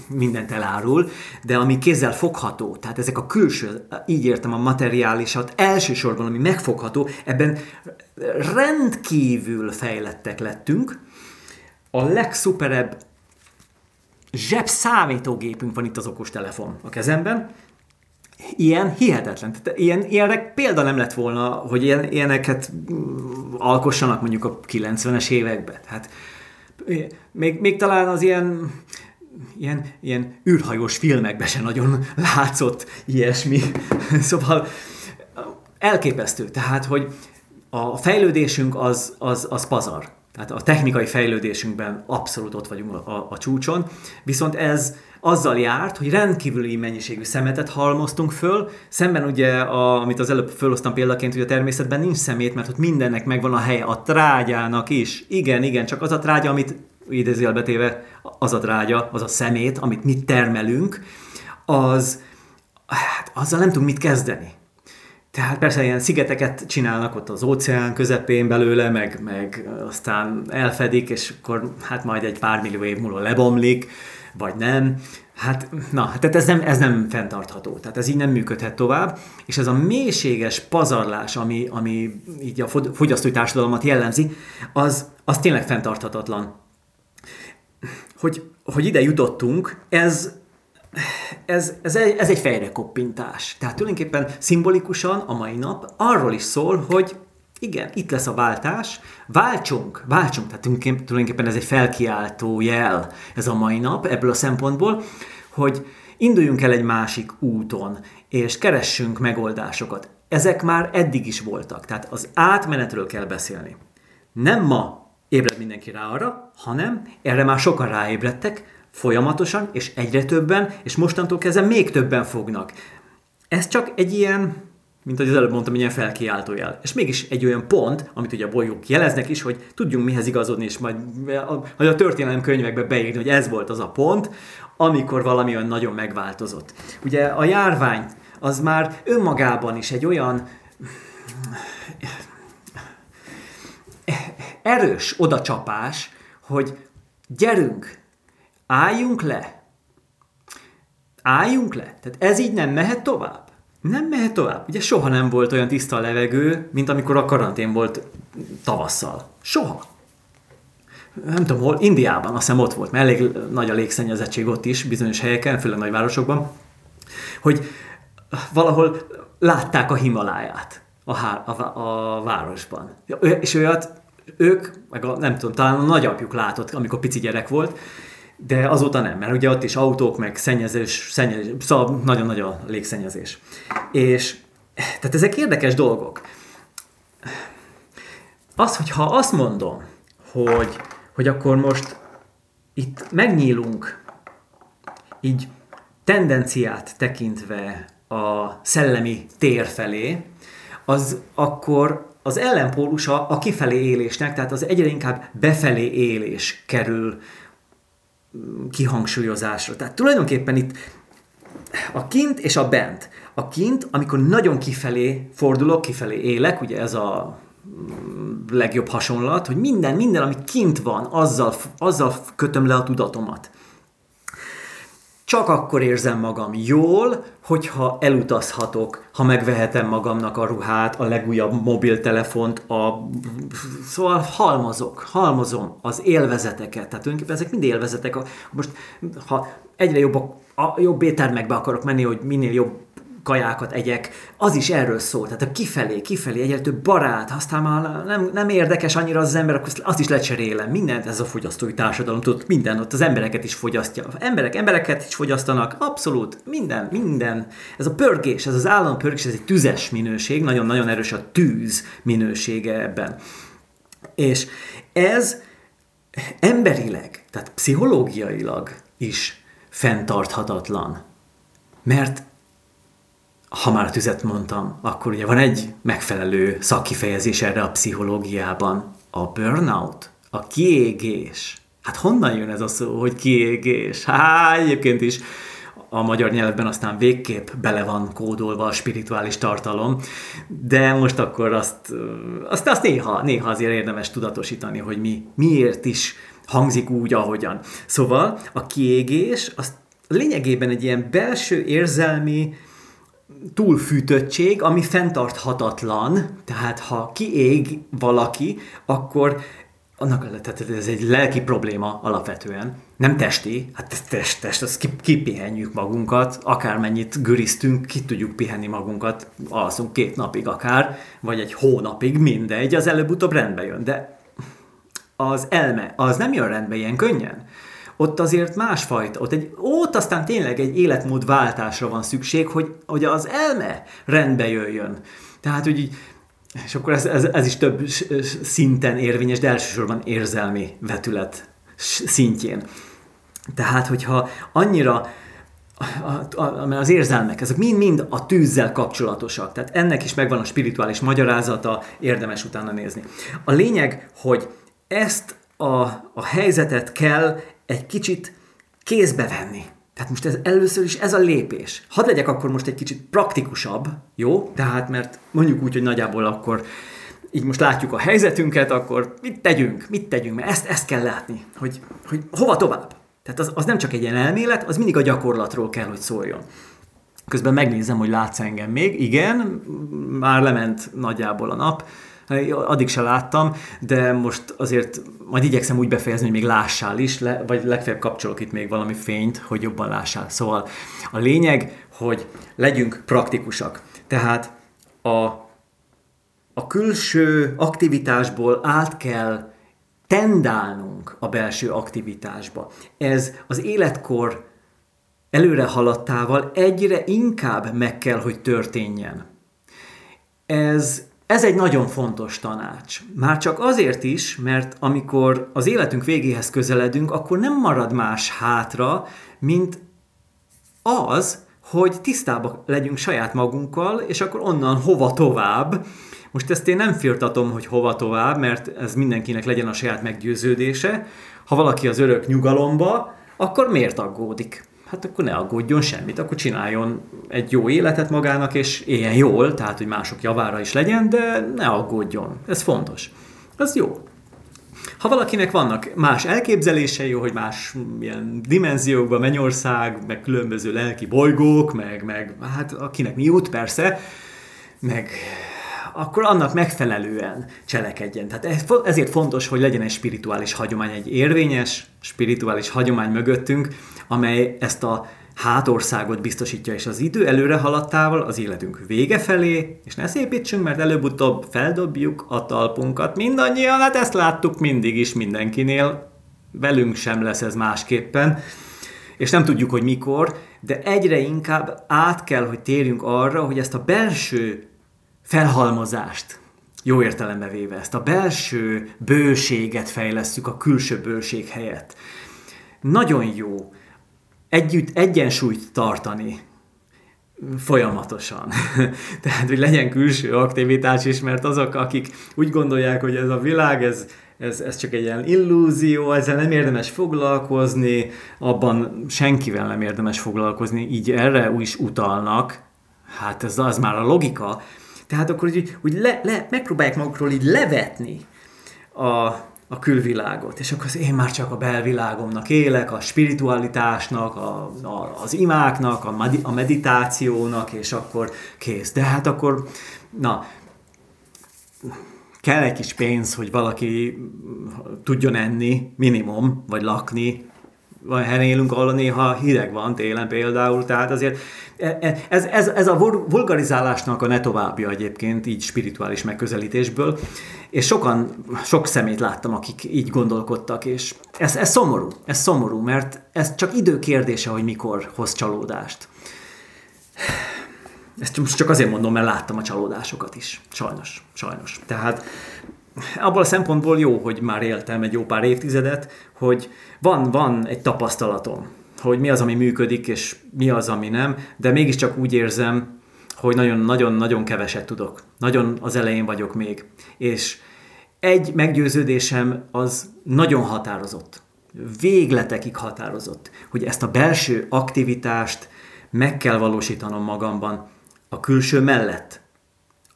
mindent elárul, de ami kézzel fogható, tehát ezek a külső, így értem a materiálisat, elsősorban ami megfogható, ebben rendkívül fejlettek lettünk, a legszuperebb zseb van itt az okostelefon a kezemben, ilyen hihetetlen. Tehát ilyen, ilyenek példa nem lett volna, hogy ilyen, ilyeneket mm, alkossanak mondjuk a 90-es években. Hát még, még talán az ilyen ilyen, ilyen űrhajós filmekben se nagyon látszott ilyesmi. Szóval elképesztő. Tehát, hogy a fejlődésünk az, az, az pazar. Tehát a technikai fejlődésünkben abszolút ott vagyunk a, a, a csúcson, viszont ez azzal járt, hogy rendkívüli mennyiségű szemetet halmoztunk föl, szemben ugye, a, amit az előbb fölhoztam példaként, hogy a természetben nincs szemét, mert ott mindennek megvan a helye, a trágyának is. Igen, igen, csak az a trágya, amit idézőjelbetéve az a trágya, az a szemét, amit mi termelünk, az, hát azzal nem tudunk mit kezdeni. Tehát persze ilyen szigeteket csinálnak ott az óceán közepén belőle, meg, meg aztán elfedik, és akkor hát majd egy pár millió év múlva lebomlik, vagy nem. Hát, na, hát tehát ez nem, ez nem fenntartható. Tehát ez így nem működhet tovább. És ez a mélységes pazarlás, ami, ami így a fogyasztói társadalmat jellemzi, az, az tényleg fenntarthatatlan. Hogy, hogy ide jutottunk, ez ez, ez, egy, ez egy fejrekoppintás. Tehát tulajdonképpen szimbolikusan a mai nap arról is szól, hogy igen, itt lesz a váltás, váltsunk, váltsunk, tehát tulajdonképpen ez egy felkiáltó jel ez a mai nap ebből a szempontból, hogy induljunk el egy másik úton, és keressünk megoldásokat. Ezek már eddig is voltak, tehát az átmenetről kell beszélni. Nem ma ébred mindenki rá arra, hanem erre már sokan ráébredtek, folyamatosan, és egyre többen, és mostantól kezdve még többen fognak. Ez csak egy ilyen, mint ahogy az előbb mondtam, egy ilyen felkiáltójel. És mégis egy olyan pont, amit ugye a bolygók jeleznek is, hogy tudjunk mihez igazodni, és majd a, a történelem könyvekbe beírni, hogy ez volt az a pont, amikor valami olyan nagyon megváltozott. Ugye a járvány az már önmagában is egy olyan erős odacsapás, hogy gyerünk, álljunk le. Álljunk le. Tehát ez így nem mehet tovább. Nem mehet tovább. Ugye soha nem volt olyan tiszta a levegő, mint amikor a karantén volt tavasszal. Soha. Nem tudom hol, Indiában, azt hiszem ott volt, mert elég nagy a légszennyezettség ott is, bizonyos helyeken, főleg nagyvárosokban, hogy valahol látták a Himaláját a, há- a, a városban. És olyat ők, meg a, nem tudom, talán a nagyapjuk látott, amikor pici gyerek volt, de azóta nem, mert ugye ott is autók, meg szennyezés, szennyezés szóval nagyon nagy a légszennyezés. És tehát ezek érdekes dolgok. Az, hogyha azt mondom, hogy, hogy akkor most itt megnyílunk, így tendenciát tekintve a szellemi tér felé, az akkor az ellenpólusa a kifelé élésnek, tehát az egyre inkább befelé élés kerül kihangsúlyozásra. Tehát tulajdonképpen itt a kint és a bent. A kint, amikor nagyon kifelé fordulok, kifelé élek, ugye ez a mm, legjobb hasonlat, hogy minden, minden, ami kint van, azzal, azzal kötöm le a tudatomat csak akkor érzem magam jól, hogyha elutazhatok, ha megvehetem magamnak a ruhát, a legújabb mobiltelefont, a... szóval halmozok, halmozom az élvezeteket. Tehát tulajdonképpen ezek mind élvezetek. Most, ha egyre jobb, a, jobb éttermekbe akarok menni, hogy minél jobb kajákat egyek, az is erről szól. Tehát a kifelé, kifelé egyre több barát, aztán már nem, nem érdekes annyira az ember, akkor azt is lecserélem. Mindent ez a fogyasztói társadalom, tudod, minden, ott az embereket is fogyasztja. Emberek embereket is fogyasztanak, abszolút, minden, minden. Ez a pörgés, ez az állam pörgés, ez egy tüzes minőség, nagyon-nagyon erős a tűz minősége ebben. És ez emberileg, tehát pszichológiailag is fenntarthatatlan. Mert ha már tüzet mondtam, akkor ugye van egy megfelelő szakkifejezés erre a pszichológiában. A burnout, a kiégés. Hát honnan jön ez a szó, hogy kiégés? Hát egyébként is a magyar nyelvben aztán végképp bele van kódolva a spirituális tartalom, de most akkor azt, azt, azt néha, néha azért érdemes tudatosítani, hogy mi miért is hangzik úgy, ahogyan. Szóval a kiégés az lényegében egy ilyen belső érzelmi túlfűtöttség, ami fenntarthatatlan, tehát ha kiég valaki, akkor annak, tehát ez egy lelki probléma alapvetően, nem testi, hát test, test, az kipihenjük magunkat, akármennyit güriztünk, ki tudjuk pihenni magunkat, alszunk két napig akár, vagy egy hónapig, mindegy, az előbb-utóbb rendbe jön, de az elme, az nem jön rendbe ilyen könnyen. Ott azért másfajta, ott, egy, ott aztán tényleg egy életmódváltásra van szükség, hogy, hogy az elme rendbe jöjjön. Tehát, hogy így, és akkor ez, ez, ez is több szinten érvényes, de elsősorban érzelmi vetület szintjén. Tehát, hogyha annyira az érzelmek, ezek mind-mind a tűzzel kapcsolatosak. Tehát ennek is megvan a spirituális magyarázata, érdemes utána nézni. A lényeg, hogy ezt a, a helyzetet kell egy kicsit kézbe venni. Tehát most ez először is ez a lépés. Hadd legyek akkor most egy kicsit praktikusabb, jó? Tehát mert mondjuk úgy, hogy nagyjából akkor így most látjuk a helyzetünket, akkor mit tegyünk, mit tegyünk, mert ezt, ezt kell látni, hogy, hogy hova tovább. Tehát az, az nem csak egy ilyen elmélet, az mindig a gyakorlatról kell, hogy szóljon. Közben megnézem, hogy látsz engem még. Igen, már lement nagyjából a nap addig se láttam, de most azért majd igyekszem úgy befejezni, hogy még lássál is, le, vagy legfeljebb kapcsolok itt még valami fényt, hogy jobban lássál. Szóval a lényeg, hogy legyünk praktikusak. Tehát a, a külső aktivitásból át kell tendálnunk a belső aktivitásba. Ez az életkor előre haladtával egyre inkább meg kell, hogy történjen. Ez ez egy nagyon fontos tanács. Már csak azért is, mert amikor az életünk végéhez közeledünk, akkor nem marad más hátra, mint az, hogy tisztába legyünk saját magunkkal, és akkor onnan hova tovább. Most ezt én nem firtatom, hogy hova tovább, mert ez mindenkinek legyen a saját meggyőződése. Ha valaki az örök nyugalomba, akkor miért aggódik? Hát akkor ne aggódjon semmit, akkor csináljon egy jó életet magának, és éljen jól, tehát hogy mások javára is legyen, de ne aggódjon. Ez fontos. Ez jó. Ha valakinek vannak más elképzelései, hogy más ilyen dimenziókban, mennyország, meg különböző lelki bolygók, meg, meg hát akinek mi jut persze, meg akkor annak megfelelően cselekedjen. Tehát ezért fontos, hogy legyen egy spirituális hagyomány, egy érvényes spirituális hagyomány mögöttünk, amely ezt a hátországot biztosítja, és az idő előre haladtával az életünk vége felé, és ne szépítsünk, mert előbb-utóbb feldobjuk a talpunkat. Mindannyian, hát ezt láttuk mindig is mindenkinél, velünk sem lesz ez másképpen, és nem tudjuk, hogy mikor, de egyre inkább át kell, hogy térjünk arra, hogy ezt a belső felhalmozást, jó értelembe véve, ezt a belső bőséget fejlesztjük a külső bőség helyett. Nagyon jó együtt egyensúlyt tartani folyamatosan. Tehát, hogy legyen külső aktivitás is, mert azok, akik úgy gondolják, hogy ez a világ, ez, ez, ez csak egy ilyen illúzió, ezzel nem érdemes foglalkozni, abban senkivel nem érdemes foglalkozni, így erre is utalnak, hát ez az már a logika, tehát akkor úgy, úgy le, le, megpróbálják magukról így levetni a, a külvilágot, és akkor én már csak a belvilágomnak élek, a spiritualitásnak, a, a, az imáknak, a, a meditációnak, és akkor kész. De hát akkor, na, kell egy kis pénz, hogy valaki tudjon enni, minimum, vagy lakni, van helyen élünk, ahol néha hideg van télen például, tehát azért e, e, ez, ez, ez a vulgarizálásnak a ne továbbja egyébként, így spirituális megközelítésből, és sokan, sok szemét láttam, akik így gondolkodtak, és ez, ez szomorú, ez szomorú, mert ez csak idő kérdése, hogy mikor hoz csalódást. Ezt csak azért mondom, mert láttam a csalódásokat is. Sajnos, sajnos. Tehát abból a szempontból jó, hogy már éltem egy jó pár évtizedet, hogy van, van egy tapasztalatom, hogy mi az, ami működik, és mi az, ami nem, de mégiscsak úgy érzem, hogy nagyon-nagyon-nagyon keveset tudok. Nagyon az elején vagyok még. És egy meggyőződésem az nagyon határozott. Végletekig határozott, hogy ezt a belső aktivitást meg kell valósítanom magamban a külső mellett.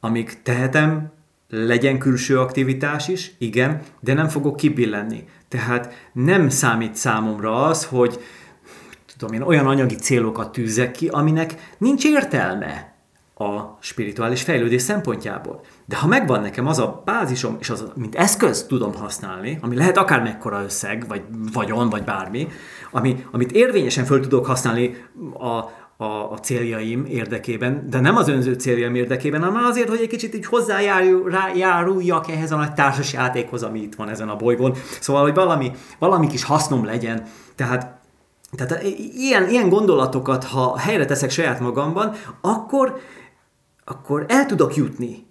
Amíg tehetem, legyen külső aktivitás is, igen, de nem fogok kibillenni. Tehát nem számít számomra az, hogy tudom én, olyan anyagi célokat tűzek ki, aminek nincs értelme a spirituális fejlődés szempontjából. De ha megvan nekem az a bázisom, és az, mint eszköz tudom használni, ami lehet akár mekkora összeg, vagy vagyon, vagy bármi, ami, amit érvényesen föl tudok használni a, a, a céljaim érdekében, de nem az önző céljaim érdekében, hanem azért, hogy egy kicsit így hozzájáruljak ehhez a nagy társas játékhoz, ami itt van ezen a bolygón. Szóval, hogy valami, valami kis hasznom legyen. Tehát tehát ilyen, ilyen gondolatokat, ha helyre teszek saját magamban, akkor, akkor el tudok jutni.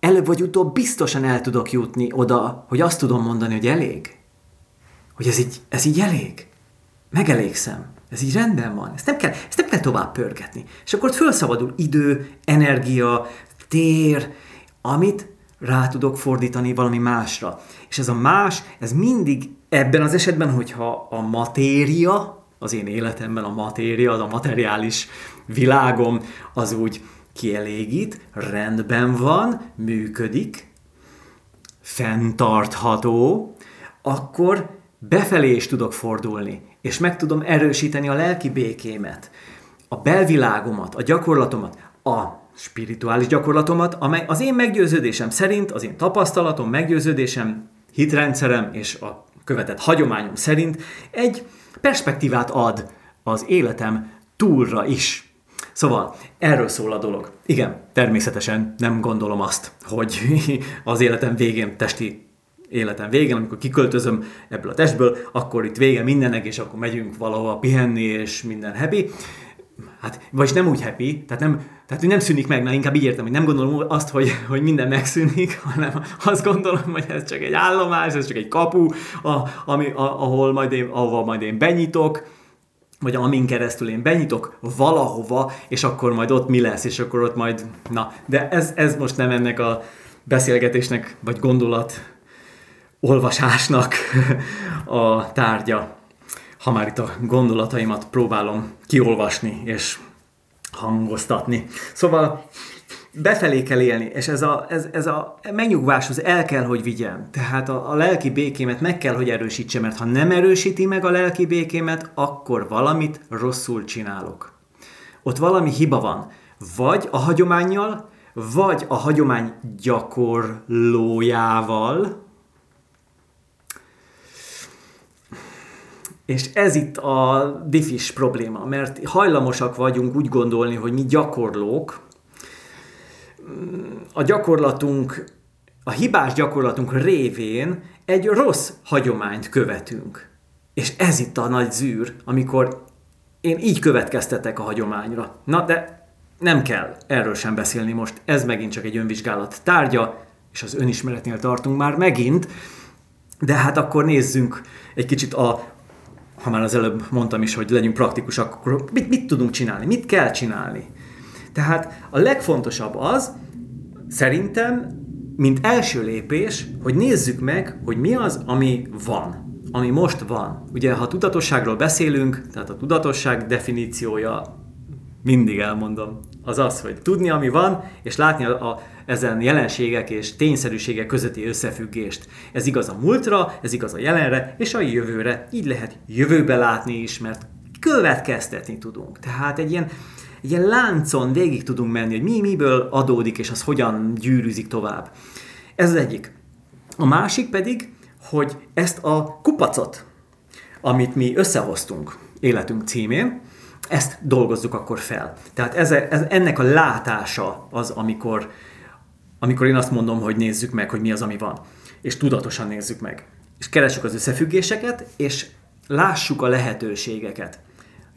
Előbb vagy utóbb biztosan el tudok jutni oda, hogy azt tudom mondani, hogy elég. Hogy ez így, ez így elég. Megelégszem. Ez így rendben van. Ezt nem kell, ezt nem kell tovább pörgetni. És akkor ott felszabadul idő, energia, tér, amit rá tudok fordítani valami másra. És ez a más, ez mindig ebben az esetben, hogyha a matéria, az én életemben a matéria, az a materiális világom, az úgy kielégít, rendben van, működik, fenntartható, akkor befelé is tudok fordulni, és meg tudom erősíteni a lelki békémet, a belvilágomat, a gyakorlatomat, a spirituális gyakorlatomat, amely az én meggyőződésem szerint, az én tapasztalatom, meggyőződésem, hitrendszerem és a követett hagyományom szerint egy perspektívát ad az életem túlra is. Szóval erről szól a dolog. Igen, természetesen nem gondolom azt, hogy az életem végén, testi életem végén, amikor kiköltözöm ebből a testből, akkor itt vége mindennek, és akkor megyünk valahova pihenni, és minden happy. Hát, vagyis nem úgy happy, tehát nem, tehát nem szűnik meg, na inkább így értem, hogy nem gondolom azt, hogy, hogy minden megszűnik, hanem azt gondolom, hogy ez csak egy állomás, ez csak egy kapu, a, ami, a, ahol majd én, ahova majd én benyitok, vagy amin keresztül én benyitok valahova, és akkor majd ott mi lesz, és akkor ott majd, na, de ez, ez most nem ennek a beszélgetésnek, vagy gondolat olvasásnak a tárgya. Ha már itt a gondolataimat próbálom kiolvasni és hangoztatni. Szóval befelé kell élni, és ez a, ez, ez a megnyugváshoz el kell, hogy vigyen. Tehát a, a lelki békémet meg kell, hogy erősítse, mert ha nem erősíti meg a lelki békémet, akkor valamit rosszul csinálok. Ott valami hiba van. Vagy a hagyományjal, vagy a hagyomány gyakorlójával, És ez itt a diffis probléma, mert hajlamosak vagyunk úgy gondolni, hogy mi gyakorlók, a gyakorlatunk, a hibás gyakorlatunk révén egy rossz hagyományt követünk. És ez itt a nagy zűr, amikor én így következtetek a hagyományra. Na de nem kell erről sem beszélni most, ez megint csak egy önvizsgálat tárgya, és az önismeretnél tartunk már megint, de hát akkor nézzünk egy kicsit a ha már az előbb mondtam is, hogy legyünk praktikusak, akkor mit, mit tudunk csinálni, mit kell csinálni. Tehát a legfontosabb az, szerintem, mint első lépés, hogy nézzük meg, hogy mi az, ami van, ami most van. Ugye, ha tudatosságról beszélünk, tehát a tudatosság definíciója, mindig elmondom, az az, hogy tudni, ami van, és látni a, a ezen jelenségek és tényszerűségek közötti összefüggést. Ez igaz a múltra, ez igaz a jelenre és a jövőre. Így lehet jövőbe látni is, mert következtetni tudunk. Tehát egy ilyen, egy ilyen láncon végig tudunk menni, hogy mi miből adódik, és az hogyan gyűrűzik tovább. Ez az egyik. A másik pedig, hogy ezt a kupacot, amit mi összehoztunk életünk címén, ezt dolgozzuk akkor fel. Tehát ez, ez, ennek a látása az, amikor amikor én azt mondom, hogy nézzük meg, hogy mi az, ami van. És tudatosan nézzük meg. És keressük az összefüggéseket, és lássuk a lehetőségeket.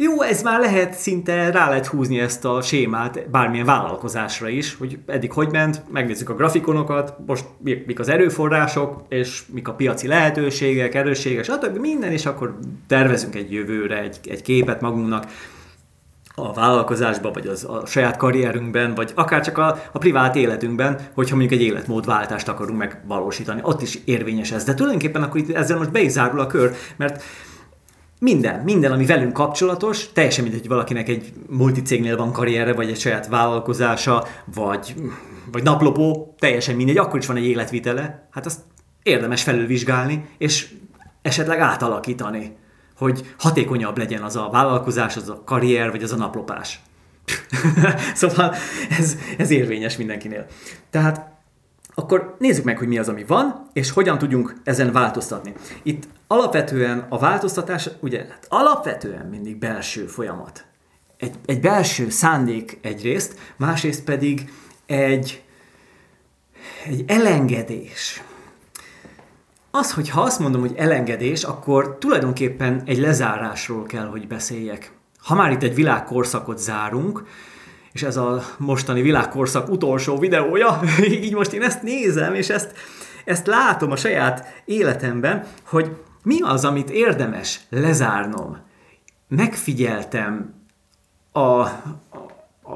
Jó, ez már lehet, szinte rá lehet húzni ezt a sémát bármilyen vállalkozásra is, hogy eddig hogy ment, megnézzük a grafikonokat, most mik az erőforrások, és mik a piaci lehetőségek, erősségek, stb. minden, és akkor tervezünk egy jövőre, egy, egy képet magunknak, a vállalkozásban, vagy az, a saját karrierünkben, vagy akár csak a, a privát életünkben, hogyha mondjuk egy életmódváltást akarunk megvalósítani. Ott is érvényes ez. De tulajdonképpen akkor itt ezzel most be is zárul a kör, mert minden, minden, ami velünk kapcsolatos, teljesen mindegy, hogy valakinek egy multicégnél van karrierre, vagy egy saját vállalkozása, vagy, vagy naplopó, teljesen mindegy, akkor is van egy életvitele, hát azt érdemes felülvizsgálni, és esetleg átalakítani hogy hatékonyabb legyen az a vállalkozás, az a karrier, vagy az a naplopás. szóval ez, ez érvényes mindenkinél. Tehát akkor nézzük meg, hogy mi az, ami van, és hogyan tudjunk ezen változtatni. Itt alapvetően a változtatás, ugye, hát alapvetően mindig belső folyamat. Egy, egy belső szándék egyrészt, másrészt pedig egy, egy elengedés. Az, hogy ha azt mondom, hogy elengedés, akkor tulajdonképpen egy lezárásról kell, hogy beszéljek. Ha már itt egy világkorszakot zárunk, és ez a mostani világkorszak utolsó videója, így most én ezt nézem, és ezt, ezt látom a saját életemben, hogy mi az, amit érdemes lezárnom. Megfigyeltem a,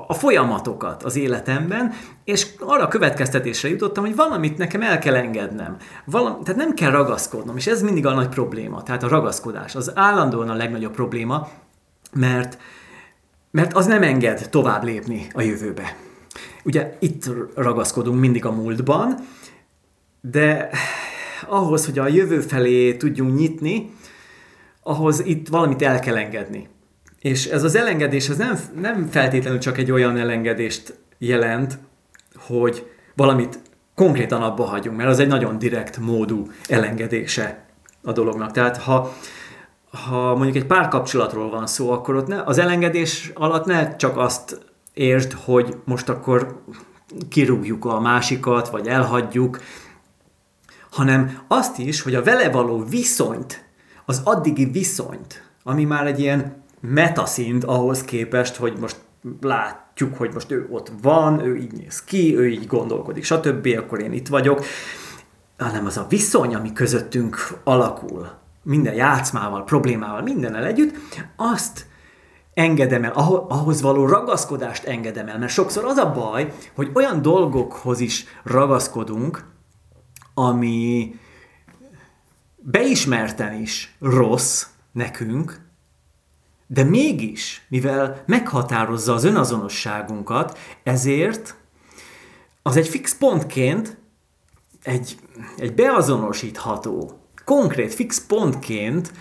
a folyamatokat az életemben, és arra a következtetésre jutottam, hogy valamit nekem el kell engednem. Valam, tehát nem kell ragaszkodnom, és ez mindig a nagy probléma, tehát a ragaszkodás. Az állandóan a legnagyobb probléma, mert mert az nem enged tovább lépni a jövőbe. Ugye itt ragaszkodunk mindig a múltban, de ahhoz, hogy a jövő felé tudjunk nyitni, ahhoz itt valamit el kell engedni. És ez az elengedés az nem, nem feltétlenül csak egy olyan elengedést jelent, hogy valamit konkrétan abba hagyunk, mert az egy nagyon direkt módú elengedése a dolognak. Tehát ha ha mondjuk egy párkapcsolatról van szó, akkor ott ne, az elengedés alatt ne csak azt értsd, hogy most akkor kirúgjuk a másikat, vagy elhagyjuk, hanem azt is, hogy a vele való viszonyt, az addigi viszonyt, ami már egy ilyen metaszint ahhoz képest, hogy most látjuk, hogy most ő ott van, ő így néz ki, ő így gondolkodik, stb., akkor én itt vagyok, hanem az a viszony, ami közöttünk alakul, minden játszmával, problémával, mindennel együtt, azt engedem el, ahhoz való ragaszkodást engedem el, mert sokszor az a baj, hogy olyan dolgokhoz is ragaszkodunk, ami beismerten is rossz nekünk, de mégis, mivel meghatározza az önazonosságunkat, ezért az egy fix pontként egy, egy beazonosítható konkrét fix pontként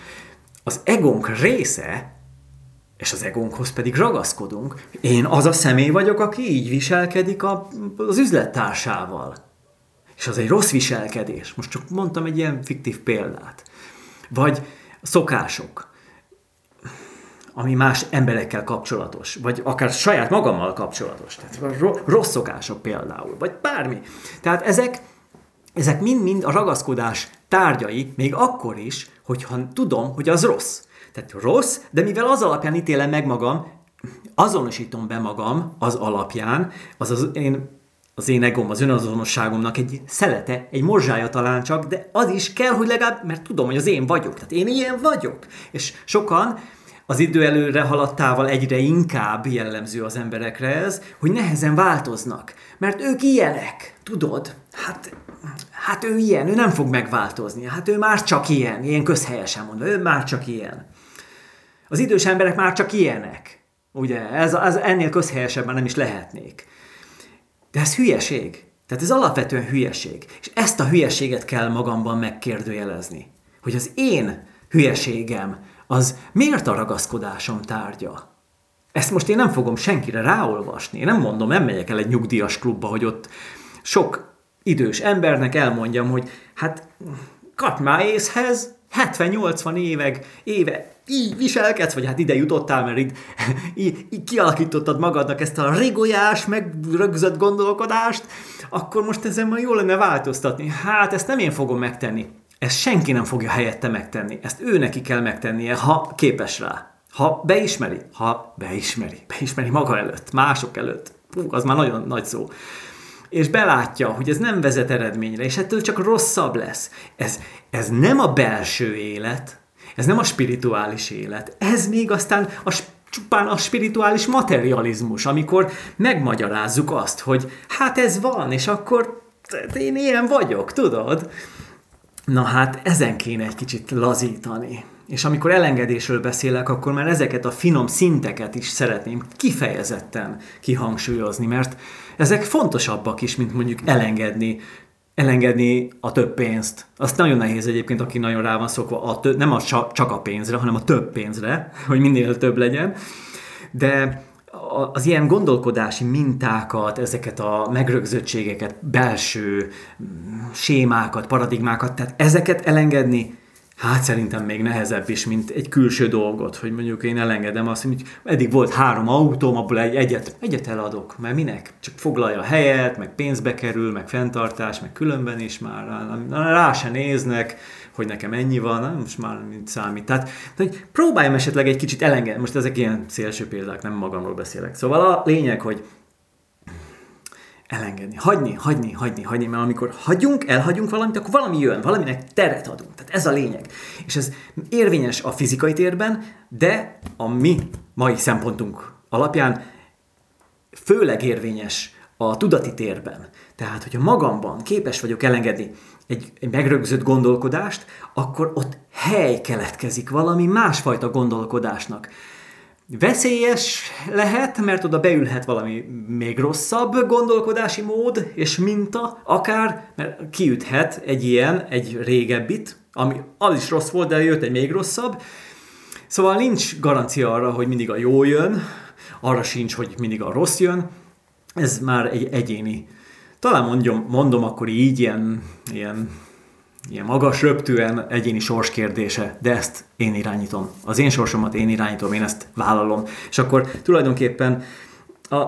az egónk része, és az egónkhoz pedig ragaszkodunk. Én az a személy vagyok, aki így viselkedik a, az üzlettársával. És az egy rossz viselkedés. Most csak mondtam egy ilyen fiktív példát. Vagy szokások, ami más emberekkel kapcsolatos, vagy akár saját magammal kapcsolatos. Tehát rossz szokások például, vagy bármi. Tehát ezek, ezek mind-mind a ragaszkodás tárgyai, még akkor is, hogyha tudom, hogy az rossz. Tehát rossz, de mivel az alapján ítélem meg magam, azonosítom be magam az alapján, az az én az én egom, az önazonosságomnak egy szelete, egy morzsája talán csak, de az is kell, hogy legalább, mert tudom, hogy az én vagyok. Tehát én ilyen vagyok. És sokan az idő előre haladtával egyre inkább jellemző az emberekre ez, hogy nehezen változnak. Mert ők ilyenek, tudod? Hát hát ő ilyen, ő nem fog megváltozni, hát ő már csak ilyen, ilyen közhelyesen mondva, ő már csak ilyen. Az idős emberek már csak ilyenek. Ugye, ez, ez ennél közhelyesebben nem is lehetnék. De ez hülyeség. Tehát ez alapvetően hülyeség. És ezt a hülyeséget kell magamban megkérdőjelezni. Hogy az én hülyeségem, az miért a ragaszkodásom tárgya? Ezt most én nem fogom senkire ráolvasni. Én nem mondom, nem megyek el egy nyugdíjas klubba, hogy ott sok idős embernek elmondjam, hogy hát kapj már észhez, 70-80 évek, éve így viselkedsz, vagy hát ide jutottál, mert így, így, így kialakítottad magadnak ezt a rigolyás, meg rögzött gondolkodást, akkor most ezen már jó lenne változtatni. Hát ezt nem én fogom megtenni. Ezt senki nem fogja helyette megtenni. Ezt ő neki kell megtennie, ha képes rá. Ha beismeri, ha beismeri, beismeri maga előtt, mások előtt. Fú, az már nagyon nagy szó és belátja, hogy ez nem vezet eredményre, és ettől csak rosszabb lesz. Ez, ez nem a belső élet, ez nem a spirituális élet, ez még aztán a csupán a spirituális materializmus, amikor megmagyarázzuk azt, hogy hát ez van, és akkor én ilyen vagyok, tudod? Na hát ezen kéne egy kicsit lazítani. És amikor elengedésről beszélek, akkor már ezeket a finom szinteket is szeretném kifejezetten kihangsúlyozni, mert ezek fontosabbak is, mint mondjuk elengedni elengedni a több pénzt. Azt nagyon nehéz egyébként, aki nagyon rá van szokva, a tö- nem a csak a pénzre, hanem a több pénzre, hogy minél több legyen. De az ilyen gondolkodási mintákat, ezeket a megrögzöttségeket, belső mm, sémákat, paradigmákat, tehát ezeket elengedni, hát szerintem még nehezebb is, mint egy külső dolgot, hogy mondjuk én elengedem azt, hogy eddig volt három autóm, abból egy, egyet, egyet eladok, mert minek? Csak foglalja a helyet, meg pénzbe kerül, meg fenntartás, meg különben is már rá, rá se néznek, hogy nekem ennyi van, nem most már mint számít. Tehát hogy próbáljam esetleg egy kicsit elengedni, most ezek ilyen szélső példák, nem magamról beszélek. Szóval a lényeg, hogy elengedni, hagyni, hagyni, hagyni, hagyni, mert amikor hagyunk, elhagyunk valamit, akkor valami jön, valaminek teret adunk. Tehát ez a lényeg. És ez érvényes a fizikai térben, de a mi mai szempontunk alapján főleg érvényes a tudati térben. Tehát, hogyha magamban képes vagyok elengedni egy, egy megrögzött gondolkodást, akkor ott hely keletkezik valami másfajta gondolkodásnak. Veszélyes lehet, mert oda beülhet valami még rosszabb gondolkodási mód és minta, akár, mert kiüthet egy ilyen, egy régebbit, ami az is rossz volt, de jött egy még rosszabb. Szóval nincs garancia arra, hogy mindig a jó jön, arra sincs, hogy mindig a rossz jön. Ez már egy egyéni talán mondjam, mondom akkor így ilyen, ilyen, ilyen magas röptűen egyéni sorskérdése, de ezt én irányítom. Az én sorsomat én irányítom, én ezt vállalom. És akkor tulajdonképpen a,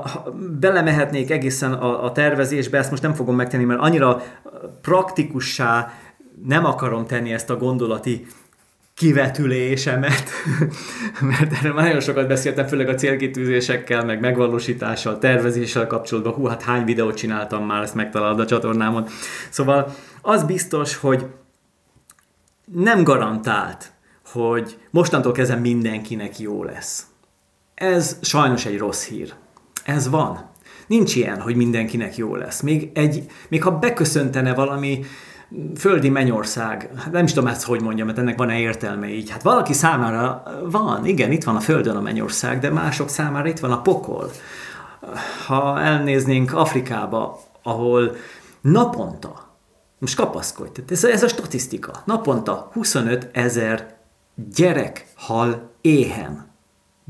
belemehetnék egészen a, a tervezésbe, ezt most nem fogom megtenni, mert annyira praktikussá nem akarom tenni ezt a gondolati kivetülésemet, mert erről már nagyon sokat beszéltem, főleg a célkitűzésekkel, meg megvalósítással, tervezéssel kapcsolatban, hú, hát hány videót csináltam már, ezt megtalálod a csatornámon. Szóval az biztos, hogy nem garantált, hogy mostantól kezdve mindenkinek jó lesz. Ez sajnos egy rossz hír. Ez van. Nincs ilyen, hogy mindenkinek jó lesz. Még, egy, még ha beköszöntene valami földi mennyország, hát nem is tudom ezt, hogy mondjam, mert ennek van-e értelme így. Hát valaki számára van, igen, itt van a földön a mennyország, de mások számára itt van a pokol. Ha elnéznénk Afrikába, ahol naponta, most kapaszkodj, tehát ez, ez a statisztika, naponta 25 ezer gyerek hal éhen.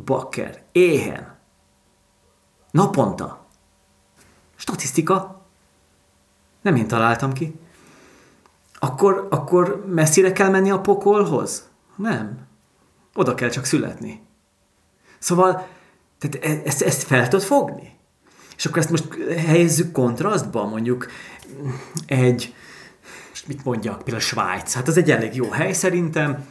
Bakker, éhen. Naponta. Statisztika. Nem én találtam ki akkor, akkor messzire kell menni a pokolhoz? Nem. Oda kell csak születni. Szóval, tehát e, ezt, ezt fel tudod fogni? És akkor ezt most helyezzük kontrasztba, mondjuk egy, mit mondjak, például Svájc, hát az egy elég jó hely szerintem,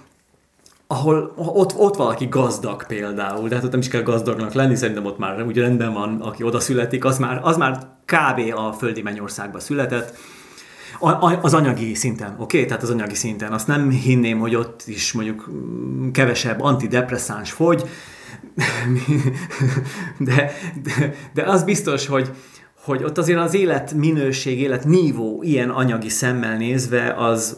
ahol ott, ott valaki gazdag például, de hát ott nem is kell gazdagnak lenni, szerintem ott már úgy rendben van, aki oda születik, az már, az már kb. a földi mennyországba született, az anyagi szinten, oké? Okay? Tehát az anyagi szinten. Azt nem hinném, hogy ott is mondjuk mm, kevesebb antidepresszáns fogy, de, de, de az biztos, hogy, hogy ott azért az életminőség, életnívó ilyen anyagi szemmel nézve az,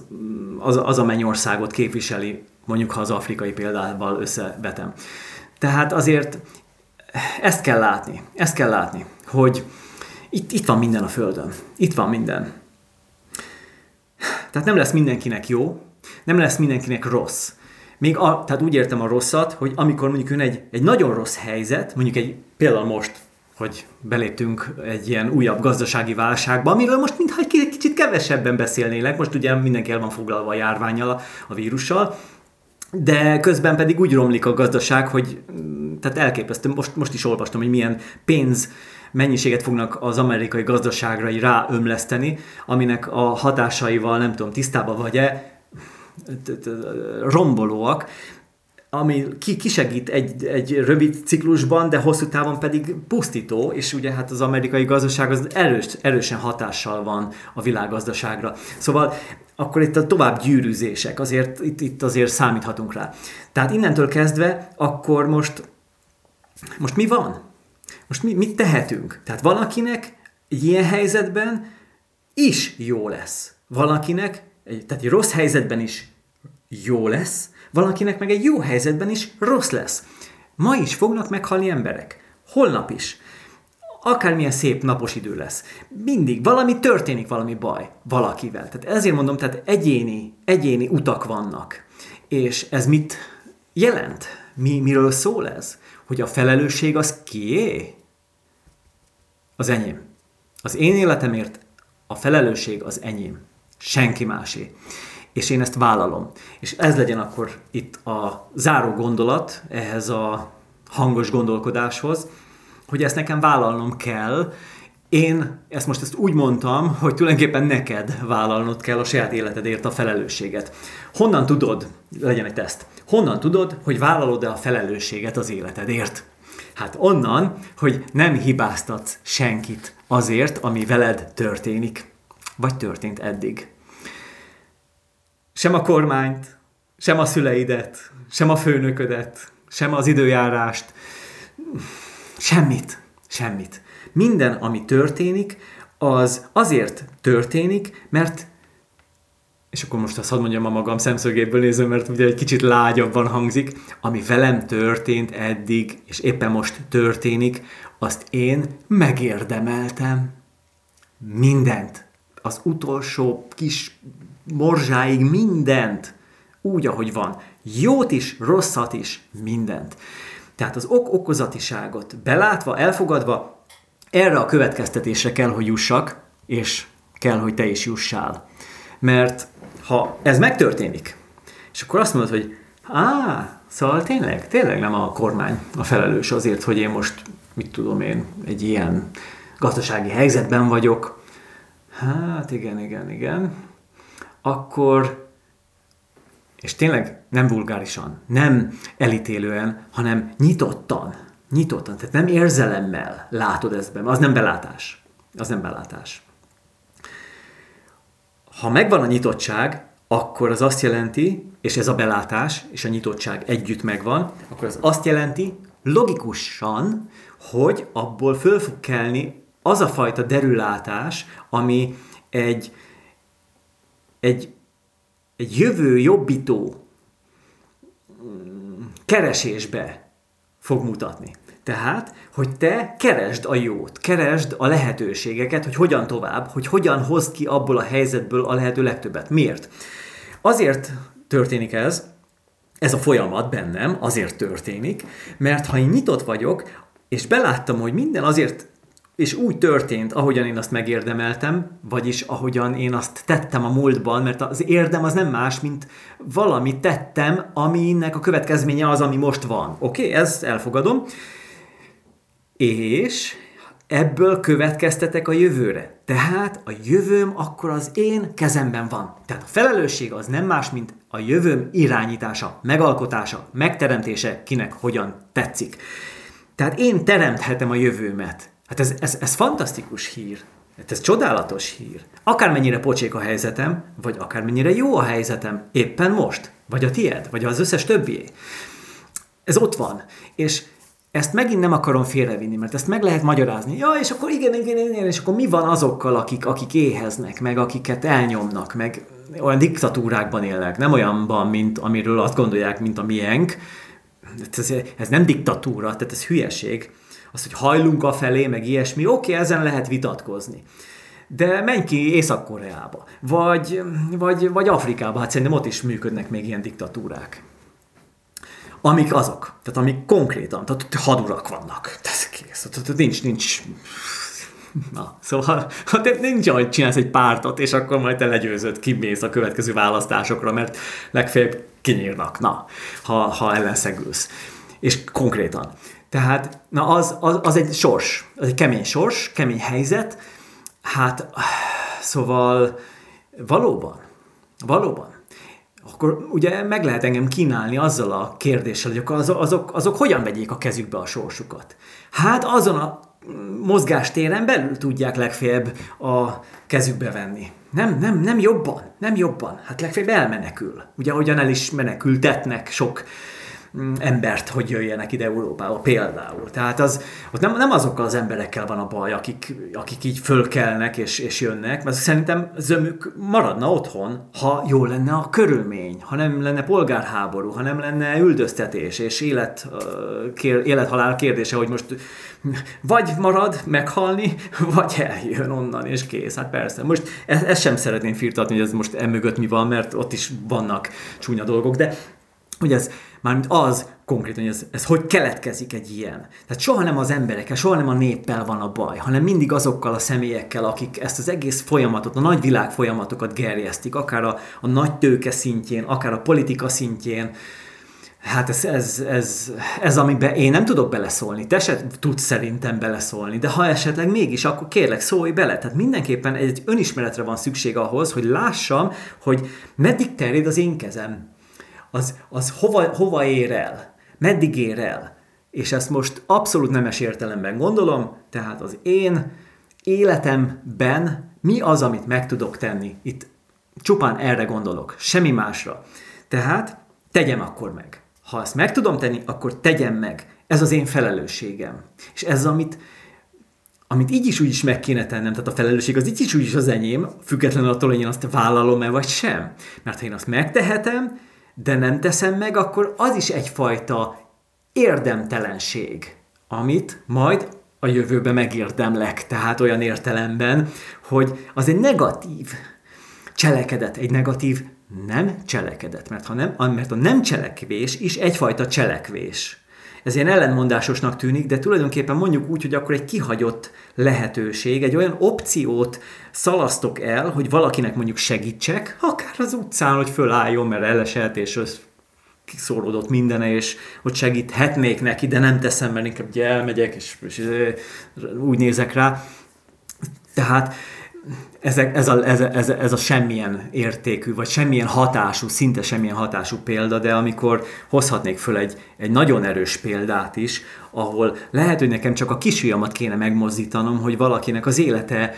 az, az a mennyországot képviseli, mondjuk ha az afrikai példával összevetem. Tehát azért ezt kell látni, ezt kell látni, hogy itt, itt van minden a Földön, itt van minden. Tehát nem lesz mindenkinek jó, nem lesz mindenkinek rossz. Még a, tehát úgy értem a rosszat, hogy amikor mondjuk jön egy, egy nagyon rossz helyzet, mondjuk egy például most, hogy beléptünk egy ilyen újabb gazdasági válságba, amiről most mintha egy kicsit kevesebben beszélnének, most ugye mindenki el van foglalva a járványjal, a, vírussal, de közben pedig úgy romlik a gazdaság, hogy mm, tehát elképesztő, most, most is olvastam, hogy milyen pénz mennyiséget fognak az amerikai gazdaságra ráömleszteni, aminek a hatásaival nem tudom, tisztában vagy-e, rombolóak, ami ki, kisegít egy, egy rövid ciklusban, de hosszú távon pedig pusztító, és ugye hát az amerikai gazdaság az erős, erősen hatással van a világgazdaságra. Szóval akkor itt a tovább gyűrűzések, azért itt, itt azért számíthatunk rá. Tehát innentől kezdve, akkor most, most mi van? Most mi, mit tehetünk? Tehát valakinek ilyen helyzetben is jó lesz. Valakinek, tehát egy rossz helyzetben is jó lesz, valakinek meg egy jó helyzetben is rossz lesz. Ma is fognak meghalni emberek. Holnap is. Akármilyen szép napos idő lesz. Mindig valami történik, valami baj valakivel. Tehát ezért mondom, tehát egyéni, egyéni utak vannak. És ez mit jelent? Mi, miről szól ez? hogy a felelősség az kié? Az enyém. Az én életemért a felelősség az enyém. Senki másé. És én ezt vállalom. És ez legyen akkor itt a záró gondolat ehhez a hangos gondolkodáshoz, hogy ezt nekem vállalnom kell, én ezt most ezt úgy mondtam, hogy tulajdonképpen neked vállalnod kell a saját életedért a felelősséget. Honnan tudod, legyen egy teszt, honnan tudod, hogy vállalod-e a felelősséget az életedért? Hát onnan, hogy nem hibáztatsz senkit azért, ami veled történik, vagy történt eddig. Sem a kormányt, sem a szüleidet, sem a főnöködet, sem az időjárást, semmit, semmit. Minden, ami történik, az azért történik, mert és akkor most azt hadd mondjam a magam szemszögéből nézve, mert ugye egy kicsit lágyabban hangzik, ami velem történt eddig, és éppen most történik, azt én megérdemeltem. Mindent. Az utolsó kis morzsáig mindent. Úgy, ahogy van. Jót is, rosszat is, mindent. Tehát az ok-okozatiságot belátva, elfogadva, erre a következtetésre kell, hogy jussak, és kell, hogy te is jussál. Mert ha ez megtörténik, és akkor azt mondod, hogy á, szóval tényleg, tényleg nem a kormány a felelős azért, hogy én most, mit tudom én, egy ilyen gazdasági helyzetben vagyok, hát igen, igen, igen, akkor és tényleg nem vulgárisan, nem elítélően, hanem nyitottan, nyitottan, tehát nem érzelemmel látod ezt be, az nem belátás. Az nem belátás. Ha megvan a nyitottság, akkor az azt jelenti, és ez a belátás és a nyitottság együtt megvan, akkor az azt jelenti logikusan, hogy abból föl fog kelni az a fajta derülátás, ami egy, egy egy jövő jobbító keresésbe fog mutatni. Tehát, hogy te keresd a jót, keresd a lehetőségeket, hogy hogyan tovább, hogy hogyan hozd ki abból a helyzetből a lehető legtöbbet. Miért? Azért történik ez, ez a folyamat bennem azért történik, mert ha én nyitott vagyok, és beláttam, hogy minden azért és úgy történt, ahogyan én azt megérdemeltem, vagyis ahogyan én azt tettem a múltban, mert az érdem az nem más, mint valamit tettem, aminek a következménye az, ami most van. Oké, okay? ezt elfogadom. És ebből következtetek a jövőre. Tehát a jövőm akkor az én kezemben van. Tehát a felelősség az nem más, mint a jövőm irányítása, megalkotása, megteremtése, kinek hogyan tetszik. Tehát én teremthetem a jövőmet. Hát ez, ez, ez fantasztikus hír. Hát ez csodálatos hír. Akármennyire pocsék a helyzetem, vagy akármennyire jó a helyzetem, éppen most, vagy a tied, vagy az összes többié. Ez ott van. És ezt megint nem akarom félrevinni, mert ezt meg lehet magyarázni. Ja, és akkor igen, igen, igen, és akkor mi van azokkal, akik, akik éheznek, meg akiket elnyomnak, meg olyan diktatúrákban élnek, nem olyanban, mint amiről azt gondolják, mint a miénk. Ez, ez nem diktatúra, tehát ez hülyeség az, hogy hajlunk a felé, meg ilyesmi, oké, okay, ezen lehet vitatkozni. De menj ki Észak-Koreába, vagy, vagy, vagy Afrikába, hát szerintem ott is működnek még ilyen diktatúrák. Amik azok, tehát amik konkrétan, tehát hadurak vannak. Ez kész, tehát nincs, nincs, Na, szóval ha te nincs, hogy csinálsz egy pártot, és akkor majd te legyőzöd, kimész a következő választásokra, mert legfeljebb kinyírnak, na, ha, ha ellenszegülsz. És konkrétan. Tehát na az, az, az egy sors, az egy kemény sors, kemény helyzet. Hát, szóval valóban, valóban. Akkor ugye meg lehet engem kínálni azzal a kérdéssel, hogy akkor azok, azok, azok hogyan vegyék a kezükbe a sorsukat. Hát azon a mozgástéren belül tudják legfeljebb a kezükbe venni. Nem, nem, nem jobban, nem jobban. Hát legfeljebb elmenekül. Ugye, ahogyan el is menekültetnek sok embert, hogy jöjjenek ide Európába például. Tehát az, ott nem, nem azokkal az emberekkel van a baj, akik, akik így fölkelnek és, és jönnek, mert szerintem zömük maradna otthon, ha jó lenne a körülmény, ha nem lenne polgárháború, ha nem lenne üldöztetés és élet, kér, élethalál kérdése, hogy most vagy marad meghalni, vagy eljön onnan, és kész. Hát persze. Most ezt, ezt sem szeretném firtatni, hogy ez most emögött mi van, mert ott is vannak csúnya dolgok, de hogy ez Mármint az konkrétan, hogy ez, ez hogy keletkezik egy ilyen. Tehát soha nem az emberekkel, soha nem a néppel van a baj, hanem mindig azokkal a személyekkel, akik ezt az egész folyamatot, a nagy világ folyamatokat gerjesztik, akár a, a nagy tőke szintjén, akár a politika szintjén, Hát ez, ez, ez, ez, amiben én nem tudok beleszólni, te se tudsz szerintem beleszólni, de ha esetleg mégis, akkor kérlek szólj bele. Tehát mindenképpen egy önismeretre van szükség ahhoz, hogy lássam, hogy meddig terjed az én kezem. Az, az hova, hova ér el, meddig ér el. És ezt most abszolút nemes értelemben gondolom, tehát az én életemben mi az, amit meg tudok tenni. Itt csupán erre gondolok, semmi másra. Tehát tegyem akkor meg. Ha ezt meg tudom tenni, akkor tegyem meg. Ez az én felelősségem. És ez, amit, amit így is úgy is meg kéne tennem, tehát a felelősség az így is úgy is az enyém, függetlenül attól, hogy én azt vállalom-e vagy sem. Mert ha én azt megtehetem, de nem teszem meg, akkor az is egyfajta érdemtelenség, amit majd a jövőbe megérdemlek. Tehát olyan értelemben, hogy az egy negatív cselekedet, egy negatív nem cselekedett, mert, ha nem, mert a nem cselekvés is egyfajta cselekvés. Ez ilyen ellenmondásosnak tűnik, de tulajdonképpen mondjuk úgy, hogy akkor egy kihagyott lehetőség, egy olyan opciót szalasztok el, hogy valakinek mondjuk segítsek, akár az utcán, hogy fölálljon, mert elesett, és kiszóródott mindene, és hogy segíthetnék neki, de nem teszem, mert inkább elmegyek, és, és úgy nézek rá. Tehát ezek, ez, a, ez, ez, ez a semmilyen értékű, vagy semmilyen hatású, szinte semmilyen hatású példa, de amikor hozhatnék föl egy, egy nagyon erős példát is, ahol lehet, hogy nekem csak a kisfiamat kéne megmozdítanom, hogy valakinek az élete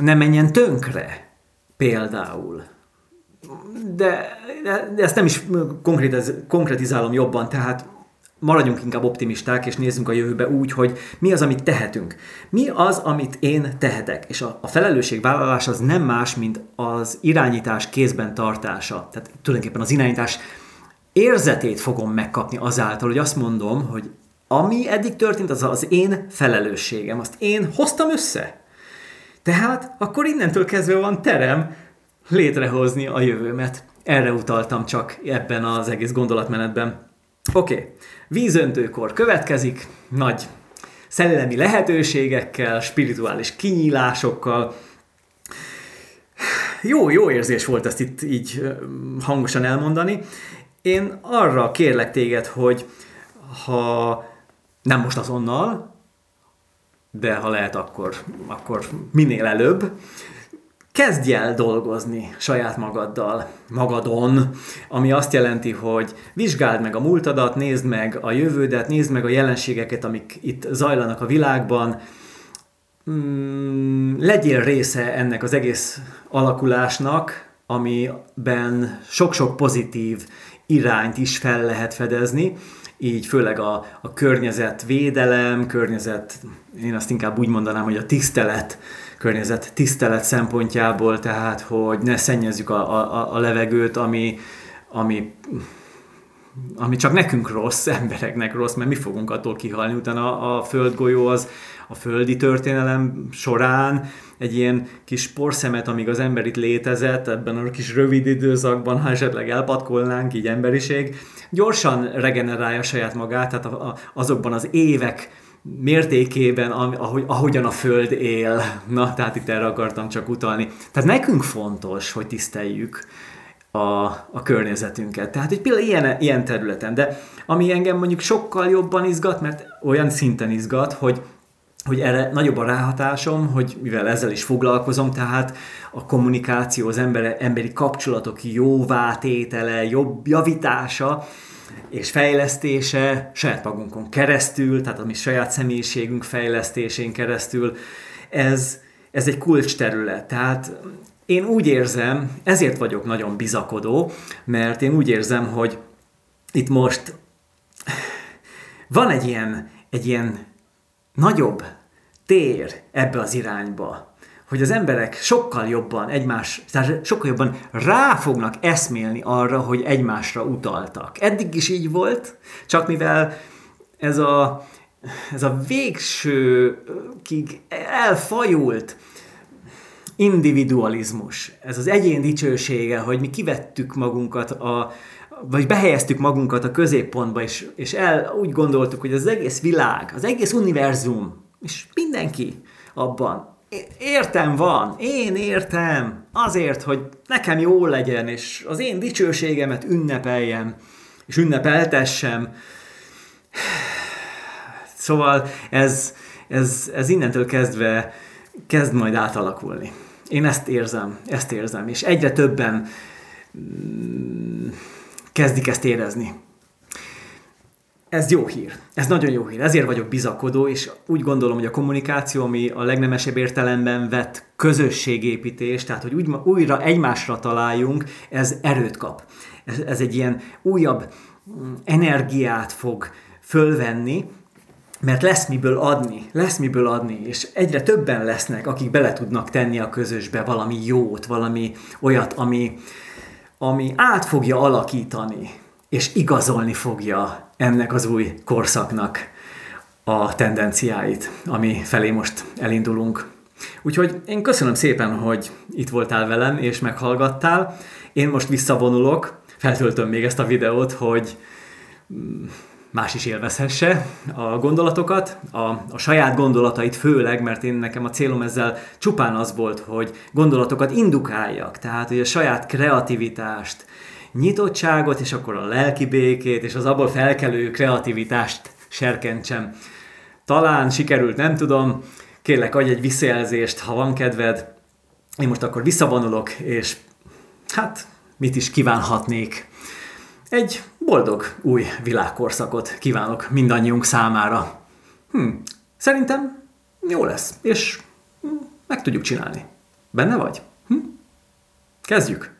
ne menjen tönkre, például. De, de, ezt nem is konkrétizálom jobban, tehát maradjunk inkább optimisták, és nézzünk a jövőbe úgy, hogy mi az, amit tehetünk. Mi az, amit én tehetek? És a, a felelősségvállalás az nem más, mint az irányítás kézben tartása. Tehát tulajdonképpen az irányítás érzetét fogom megkapni azáltal, hogy azt mondom, hogy ami eddig történt, az az én felelősségem. Azt én hoztam össze. Tehát akkor innentől kezdve van terem létrehozni a jövőmet. Erre utaltam csak ebben az egész gondolatmenetben. Oké, okay. Vízöntőkor következik, nagy szellemi lehetőségekkel, spirituális kinyílásokkal. Jó, jó érzés volt ezt itt így hangosan elmondani. Én arra kérlek téged, hogy ha nem most azonnal, de ha lehet, akkor, akkor minél előbb, kezdj el dolgozni saját magaddal, magadon, ami azt jelenti, hogy vizsgáld meg a múltadat, nézd meg a jövődet, nézd meg a jelenségeket, amik itt zajlanak a világban, mm, legyél része ennek az egész alakulásnak, amiben sok-sok pozitív irányt is fel lehet fedezni, így főleg a, a környezetvédelem, környezet, én azt inkább úgy mondanám, hogy a tisztelet környezet tisztelet szempontjából, tehát hogy ne szennyezzük a, a, a levegőt, ami, ami, ami csak nekünk rossz, embereknek rossz, mert mi fogunk attól kihalni. Utána a földgolyó az a földi történelem során egy ilyen kis porszemet, amíg az ember itt létezett, ebben a kis rövid időszakban, ha esetleg elpatkolnánk, így emberiség, gyorsan regenerálja saját magát, tehát a, a, azokban az évek mértékében, ahogy, ahogyan a Föld él. Na, tehát itt erre akartam csak utalni. Tehát nekünk fontos, hogy tiszteljük a, a környezetünket. Tehát egy például ilyen, ilyen területen. De ami engem mondjuk sokkal jobban izgat, mert olyan szinten izgat, hogy hogy erre nagyobb a ráhatásom, hogy mivel ezzel is foglalkozom, tehát a kommunikáció, az ember, emberi kapcsolatok jóvátétele, jobb javítása, és fejlesztése saját magunkon keresztül, tehát a mi saját személyiségünk fejlesztésén keresztül, ez, ez egy kulcs terület. Tehát én úgy érzem, ezért vagyok nagyon bizakodó, mert én úgy érzem, hogy itt most van egy ilyen, egy ilyen nagyobb tér ebbe az irányba hogy az emberek sokkal jobban egymás, tehát sokkal jobban rá fognak eszmélni arra, hogy egymásra utaltak. Eddig is így volt, csak mivel ez a, ez a végsőkig elfajult individualizmus, ez az egyén dicsősége, hogy mi kivettük magunkat a, vagy behelyeztük magunkat a középpontba, és, és el úgy gondoltuk, hogy az egész világ, az egész univerzum, és mindenki abban értem van, én értem, azért, hogy nekem jó legyen, és az én dicsőségemet ünnepeljem, és ünnepeltessem. Szóval ez, ez, ez innentől kezdve kezd majd átalakulni. Én ezt érzem, ezt érzem, és egyre többen mm, kezdik ezt érezni. Ez jó hír. Ez nagyon jó hír. Ezért vagyok bizakodó, és úgy gondolom, hogy a kommunikáció, ami a legnemesebb értelemben vett közösségépítés, tehát hogy úgy, újra egymásra találjunk, ez erőt kap. Ez, ez egy ilyen újabb mm, energiát fog fölvenni, mert lesz miből adni, lesz miből adni, és egyre többen lesznek, akik bele tudnak tenni a közösbe valami jót, valami olyat, ami, ami át fogja alakítani, és igazolni fogja ennek az új korszaknak a tendenciáit, ami felé most elindulunk. Úgyhogy én köszönöm szépen, hogy itt voltál velem, és meghallgattál. Én most visszavonulok, feltöltöm még ezt a videót, hogy más is élvezhesse a gondolatokat, a, a saját gondolatait főleg, mert én nekem a célom ezzel csupán az volt, hogy gondolatokat indukáljak, tehát hogy a saját kreativitást, nyitottságot, és akkor a lelki békét, és az abból felkelő kreativitást serkentsem. Talán sikerült, nem tudom, kérlek, adj egy visszajelzést, ha van kedved. Én most akkor visszavonulok, és hát mit is kívánhatnék egy boldog új világkorszakot kívánok mindannyiunk számára. Hm, szerintem jó lesz, és meg tudjuk csinálni. Benne vagy? Hm? Kezdjük!